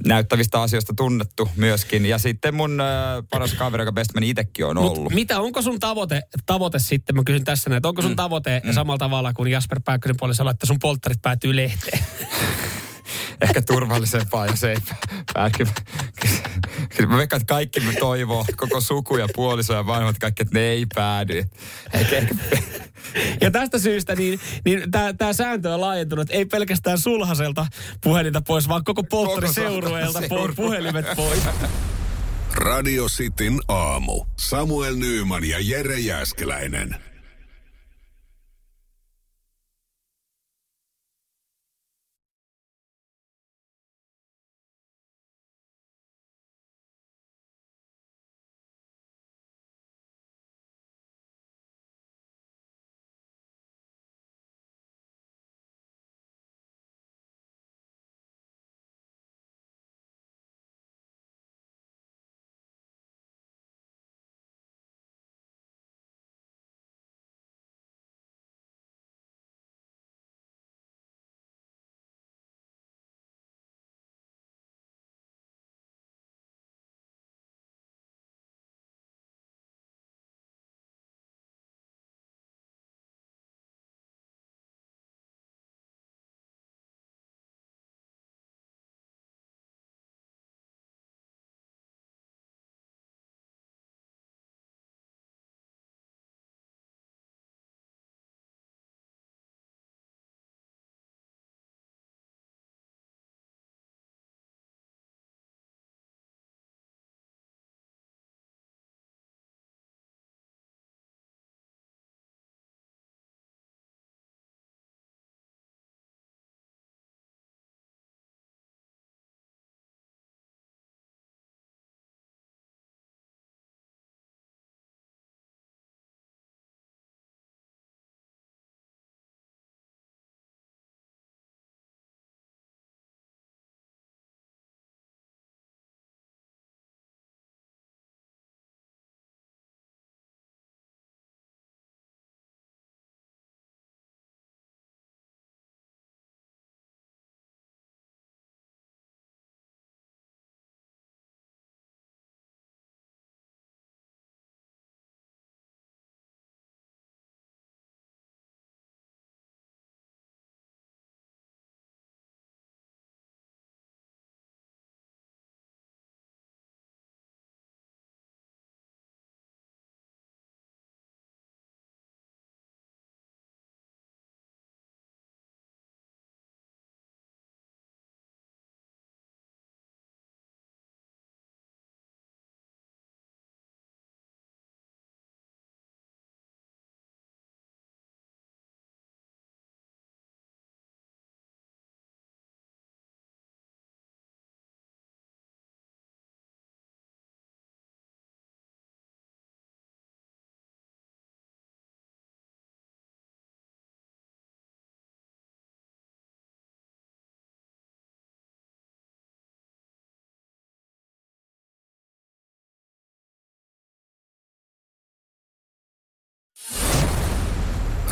näyttävistä asioista tunnettu myöskin. Ja sitten mun äh, paras kaveri, joka bestman itsekin on Mut ollut. mitä, onko sun tavoite, tavoite sitten, mä kysyn tässä näin, että onko sun tavoite mm. samalla tavalla kuin Jasper Pääkkönen puolella että sun polttarit päätyy lehteen? *laughs* Ehkä turvallisempaa, ei päädy. Kyllä mä veikkaan, että kaikki me toivoo, koko suku ja puoliso ja vanhemmat kaikki, että ne ei päädy. Ehkä, ehkä, Ja tästä syystä niin, niin tämä sääntö on laajentunut, ei pelkästään sulhaselta puhelinta pois, vaan koko polttariseurueelta po- seurue. puhelimet pois. Radio Cityn aamu. Samuel Nyyman ja Jere Jäskeläinen.